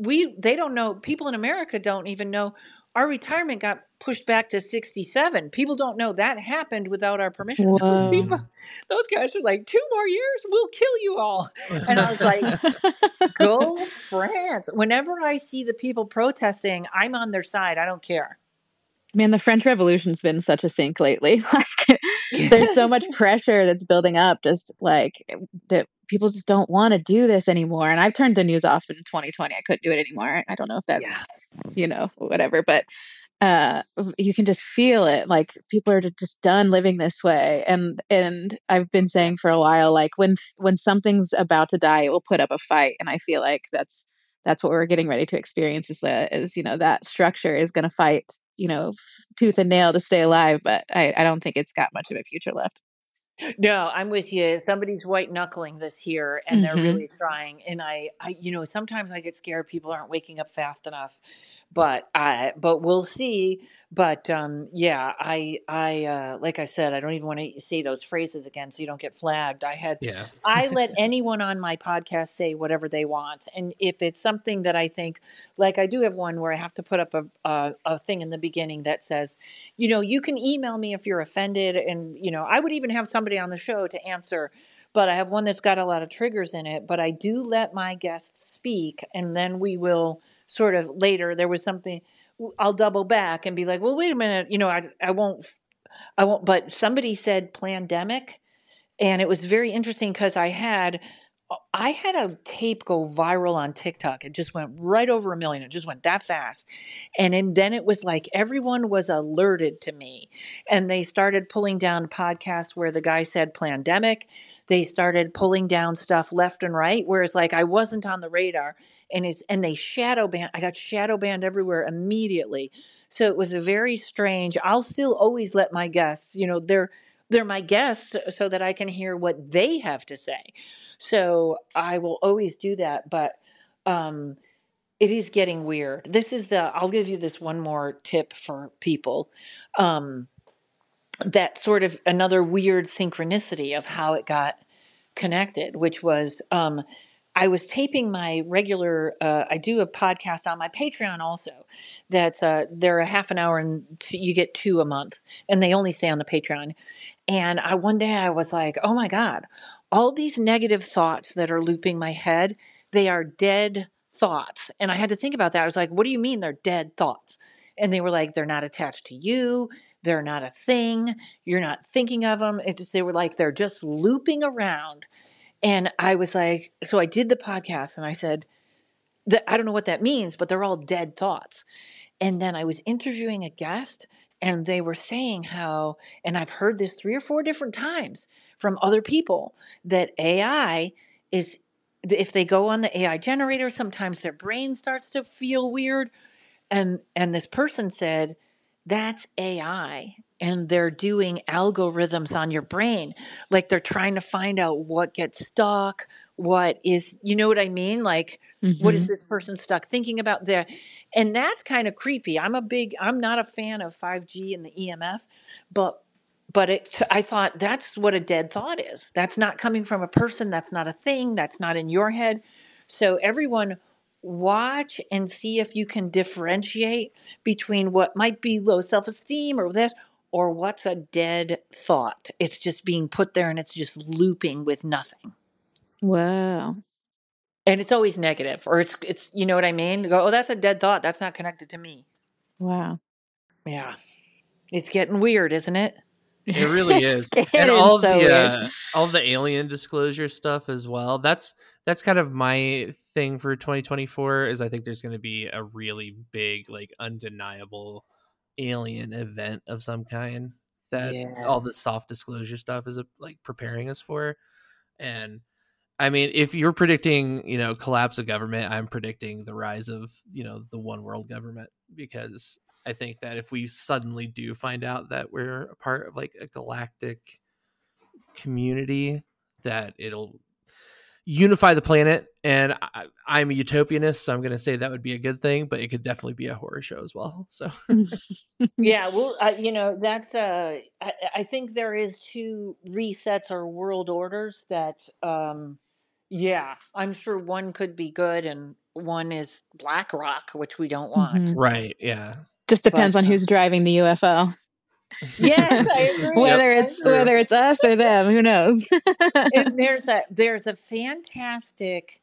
we they don't know people in america don't even know our retirement got pushed back to 67 people don't know that happened without our permission. So people those guys are like two more years we'll kill you all. And i was like go france. Whenever i see the people protesting i'm on their side. I don't care. Man, the French Revolution's been such a sink lately. Like, there's so much pressure that's building up, just like that people just don't want to do this anymore. And I've turned the news off in 2020. I couldn't do it anymore. I don't know if that's, yeah you know, whatever, but uh you can just feel it like people are just done living this way and and i've been saying for a while like when when something's about to die it will put up a fight and i feel like that's that's what we're getting ready to experience is that is you know that structure is going to fight you know tooth and nail to stay alive but i i don't think it's got much of a future left No, I'm with you. Somebody's white knuckling this here, and they're hmm really trying. And I, I, you know, sometimes I get scared people aren't waking up fast enough, but I, but we'll see. But um, yeah, I, I, uh, like I said, I don't even want to say those phrases again, so you don't get flagged. I had, yeah. I let anyone on my podcast say whatever they want, and if it's something that I think, like I do have one where I have to put up a, a, a thing in the beginning that says you know, you can email me if you're offended. And, you know, I would even have somebody on the show to answer, but I have one that's got a lot of triggers in it. But I do let my guests speak, and then we will sort of later, there was something, I'll double back and be like, well, wait a minute, you know, I, I won't, I won't, but somebody said pandemic. And it was very interesting because I had uh, I had a tape go viral on TikTok. It just went right over a million. It just went that fast. And, and then it was like everyone was alerted to me. And they started pulling down podcasts where the guy said pandemic. They started pulling down stuff left and right, whereas like I wasn't on the radar. And it's and they shadow banned. I got shadow banned everywhere immediately. So it was a very strange. I'll still always let my guests, you know, they're they're my guests so that I can hear what they have to say. So I will always do that, but um, it is getting weird. This is the, I'll give you this one more tip for people. Um, that sort of another weird synchronicity of how it got connected, which was um, I was taping my regular. Uh, I do a podcast on my Patreon also. That's uh, they're a half an hour and you get two a month, and they only stay on the Patreon. And I one day I was like, oh my god, all these negative thoughts that are looping my head, they are dead thoughts. And I had to think about that. I was like, what do you mean they're dead thoughts? And they were like, they're not attached to you. They're not a thing. You're not thinking of them. It's just, they were like, they're just looping around. And I was like, so I did the podcast and I said, that I don't know what that means, but they're all dead thoughts. And then I was interviewing a guest and they were saying how, and I've heard this three or four different times from other people, that AI is, if they go on the AI generator, sometimes their brain starts to feel weird and and this person said that's ai and they're doing algorithms on your brain. Like they're trying to find out what gets stuck what is you know what i mean? Like what is hmm this person stuck thinking about there? And that's kind of creepy. I'm a big i'm not a fan of 5g and the emf but but it i thought that's what a dead thought is. That's not coming from a person that's not a thing that's not in your head. So everyone watch and see if you can differentiate between what might be low self-esteem or this or what's a dead thought. It's just being put there and it's just looping with nothing. Wow. And it's always negative or it's it's you know what i mean? Go oh that's a dead thought. That's not connected to me. Wow. Yeah. It's getting weird, isn't it? It really is, and all so the uh, all the alien disclosure stuff as well. That's that's kind of my thing for 2024. Is I think there's going to be a really big, like, undeniable alien event of some kind that Yeah. all the soft disclosure stuff is like preparing us for. And I mean, if you're predicting, you know, collapse of government, I'm predicting the rise of, you know, the one world government because I think that if we suddenly do find out that we're a part of like a galactic community, that it'll unify the planet. And I, I'm a utopianist, so I'm going to say that would be a good thing, but it could definitely be a horror show as well. So Yeah, well, uh, you know, that's uh I, I think there is two resets or world orders that um yeah, I'm sure one could be good and one is BlackRock, which we don't want. Mhm. right, yeah, Just depends But, on uh, who's driving the UFO. Yes, I agree. Whether I it's whether it's us or them, who knows? and there's a there's a fantastic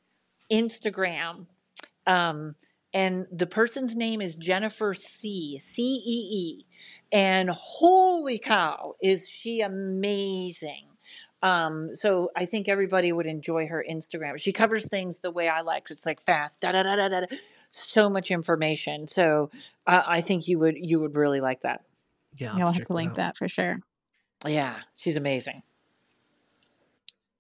Instagram, um, and the person's name is Jennifer C C E E, and holy cow, is she amazing! Um, so I think everybody would enjoy her Instagram. She covers things the way I like. It's like fast, da da da da da, da, so much information. So uh, I think you would you would really like that. yeah. You'll I'll have to link out. that for sure. Yeah, she's amazing.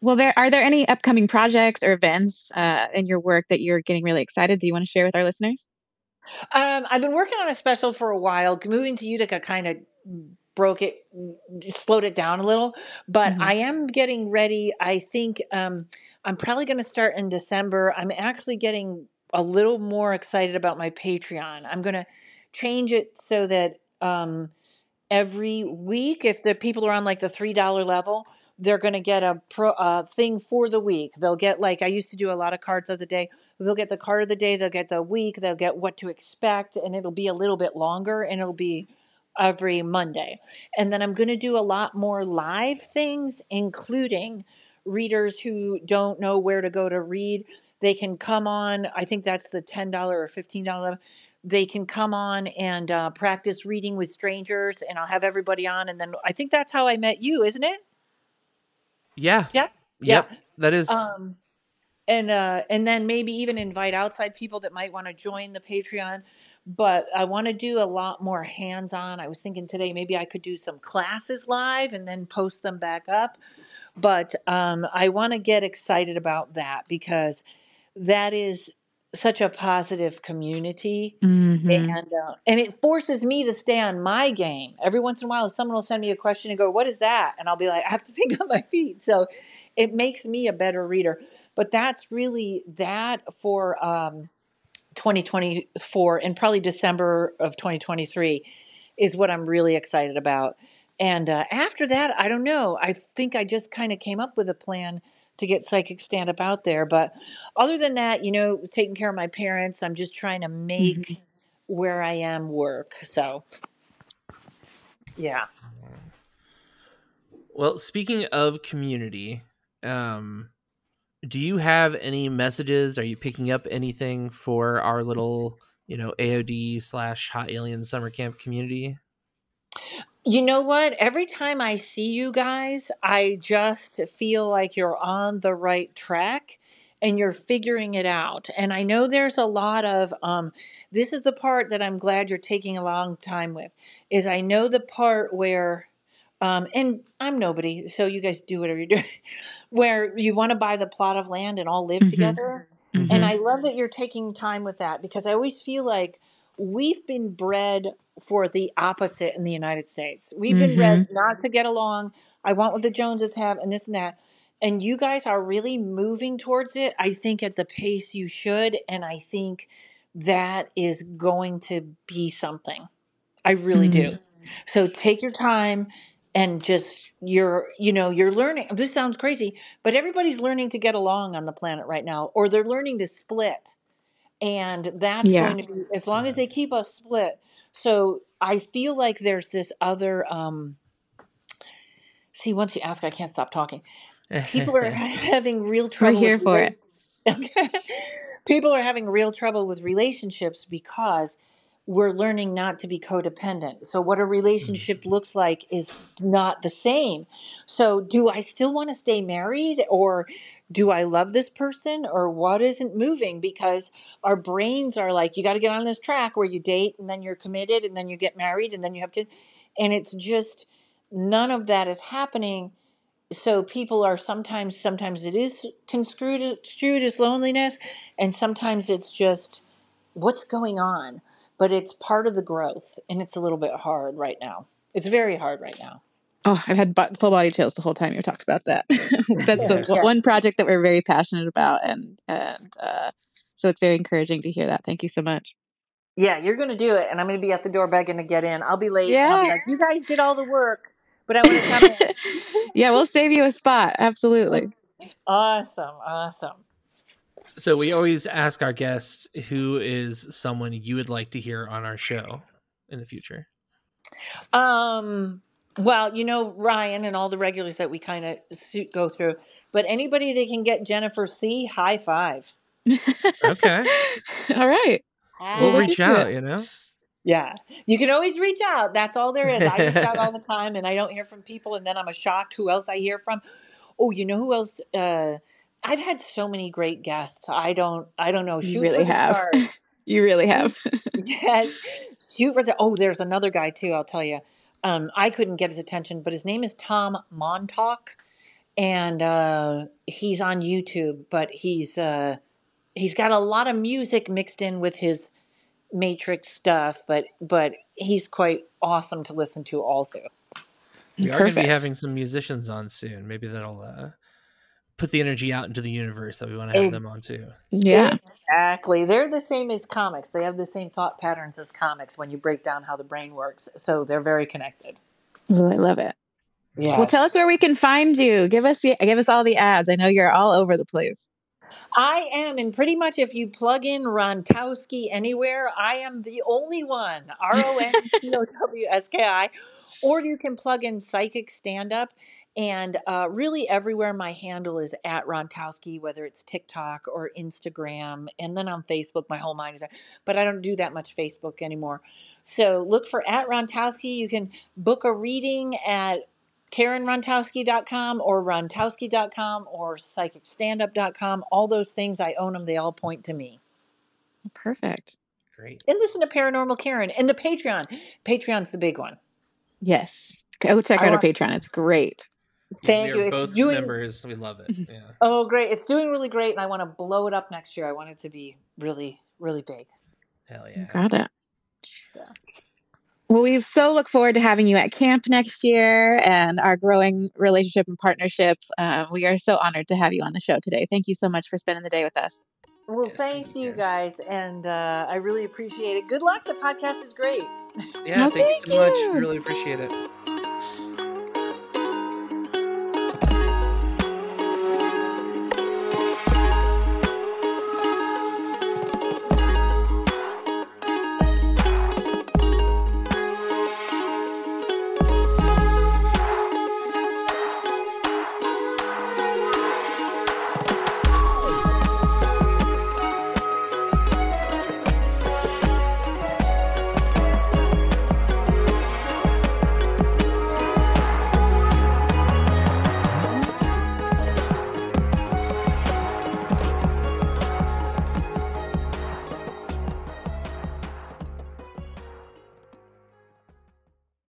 Well, there are there any upcoming projects or events uh, in your work that you're getting really excited? Do you want to share with our listeners? Um, I've been working on a special for a while. Moving to Utica kind of broke it, slowed it down a little, but Mhm. I am getting ready. I think um, I'm probably going to start in December. I'm actually getting a little more excited about my Patreon. I'm going to change it so that um, every week, if the people are on like the three dollar level, they're going to get a pro uh, thing for the week. They'll get like I used to do a lot of cards of the day. They'll get the card of the day. They'll get the week. They'll get what to expect, and it'll be a little bit longer, and it'll be every Monday. And then I'm going to do a lot more live things, including readers who don't know where to go to read. They can come on. I think that's the ten dollar or fifteen dollar. They can come on and uh, practice reading with strangers, and I'll have everybody on. And then I think that's how I met you, isn't it? Yeah, Yeah. yep. That is Um, and uh, and then maybe even invite outside people that might want to join the Patreon. But I want to do a lot more hands on. I was thinking today maybe I could do some classes live and then post them back up. But um, I want to get excited about that because that is such a positive community Mm-hmm. and uh, and it forces me to stay on my game. Every once in a while, someone will send me a question and go, "What is that?" And I'll be like, "I have to think on my feet." So it makes me a better reader. But that's really that for um, 2024 and probably December of 2023 is what I'm really excited about. And uh, after that, I don't know. I think I just kind of came up with a plan to get psychic stand up out there. But other than that, you know, taking care of my parents, I'm just trying to make where I am work. So, yeah. Well, speaking of community, um, do you have any messages? Are you picking up anything for our little, you know, AOD slash Hot Alien Summer Camp community? You know what? Every time I see you guys, I just feel like you're on the right track and you're figuring it out. And I know there's a lot of um this is the part that I'm glad you're taking a long time with. Is I know the part where um and I'm nobody, so you guys do whatever you're doing. Where you want to buy the plot of land and all live Mhm. together. And I love that you're taking time with that because I always feel like we've been bred for the opposite in the United States. We've been bred mm-hmm. not to get along. I want what the Joneses have and this and that. And you guys are really moving towards it, I think, at the pace you should. And I think that is going to be something. I really do. Mm-hmm. So take your time and just you're you know you're learning this sounds crazy but everybody's learning to get along on the planet right now or they're learning to split and that's Yeah. going to be as long as they keep us split so i feel like there's this other um see once you ask i can't stop talking people are having real We're trouble here with for it. People are having real trouble with relationships because we're learning not to be codependent. So, what a mm-hmm. relationship looks like is not the same. So, do I still want to stay married or do I love this person or what isn't moving? Because our brains are like, you got to get on this track where you date and then you're committed and then you get married and then you have kids. And it's just none of that is happening. So, people are sometimes, sometimes it is construed, construed as loneliness, and sometimes it's just what's going on but it's part of the growth and it's a little bit hard right now it's very hard right now Oh, I've had bo- full body chills the whole time you talked about that. That's the Yeah. one project that we're very passionate about, and and uh, so it's very encouraging to hear that. Thank you so much. yeah you're gonna do it and i'm gonna be at the door begging to get in i'll be late i'll be Yeah. like you guys did all the work but i want to come in yeah, we'll save you a spot. Absolutely. awesome awesome So we always ask our guests who is someone you would like to hear on our show in the future. um well you know ryan and all the regulars that we kind of go through but anybody that can get jennifer c high five Okay. All right. We'll look reach out, it. you know? Yeah. You can always reach out. That's all there is. I reach out all the time and I don't hear from people and then I'm a shocked who else I hear from. Oh, you know who else uh I've had so many great guests. I don't I don't know. You really for the have. You really have. yes. Shoot for the Oh, there's another guy too, I'll tell you. Um I couldn't get his attention, but his name is Tom Montalk and uh he's on YouTube, but he's uh he's got a lot of music mixed in with his matrix stuff but but he's quite awesome to listen to also We are going to be having some musicians on soon. Maybe that'll uh, put the energy out into the universe that we want to have Ex- them on too. Yeah. exactly they're the same as comics they have the same thought patterns as comics when you break down how the brain works so they're very connected Well, I love it. yeah Well, tell us where we can find you. Give us the, give us all the ads. I know you're all over the place. I am, and pretty much if you plug in Rontowski anywhere, I am the only one. R O N T O W S K I. Or you can plug in Psychic Stand Up. And uh, really, everywhere my handle is at Rontowski, whether it's TikTok or Instagram, and then on Facebook, my whole mind is there. But I don't do that much Facebook anymore. So look for at Rontowski. You can book a reading at KarenRontowski.com or Rontowski.com or PsychicStandup.com. All those things, I own them. They all point to me. Perfect. Great. And listen to Paranormal Karen and the Patreon. Patreon's the big one. Yes. Go check I out our Patreon. It's great. Thank we you. are It's both doing- members. We love it. Yeah. Oh, great. It's doing really great, and I want to blow it up next year. I want it to be really, really big. Hell yeah. Got it. Yeah. Well, we so look forward to having you at camp next year and our growing relationship and partnership. Uh, we are so honored to have you on the show today. Thank you so much for spending the day with us. Well, Yes, thank thanks you, you guys, and uh, I really appreciate it. Good luck. The podcast is great. Yeah, Oh, thank you thank so much. Really appreciate it.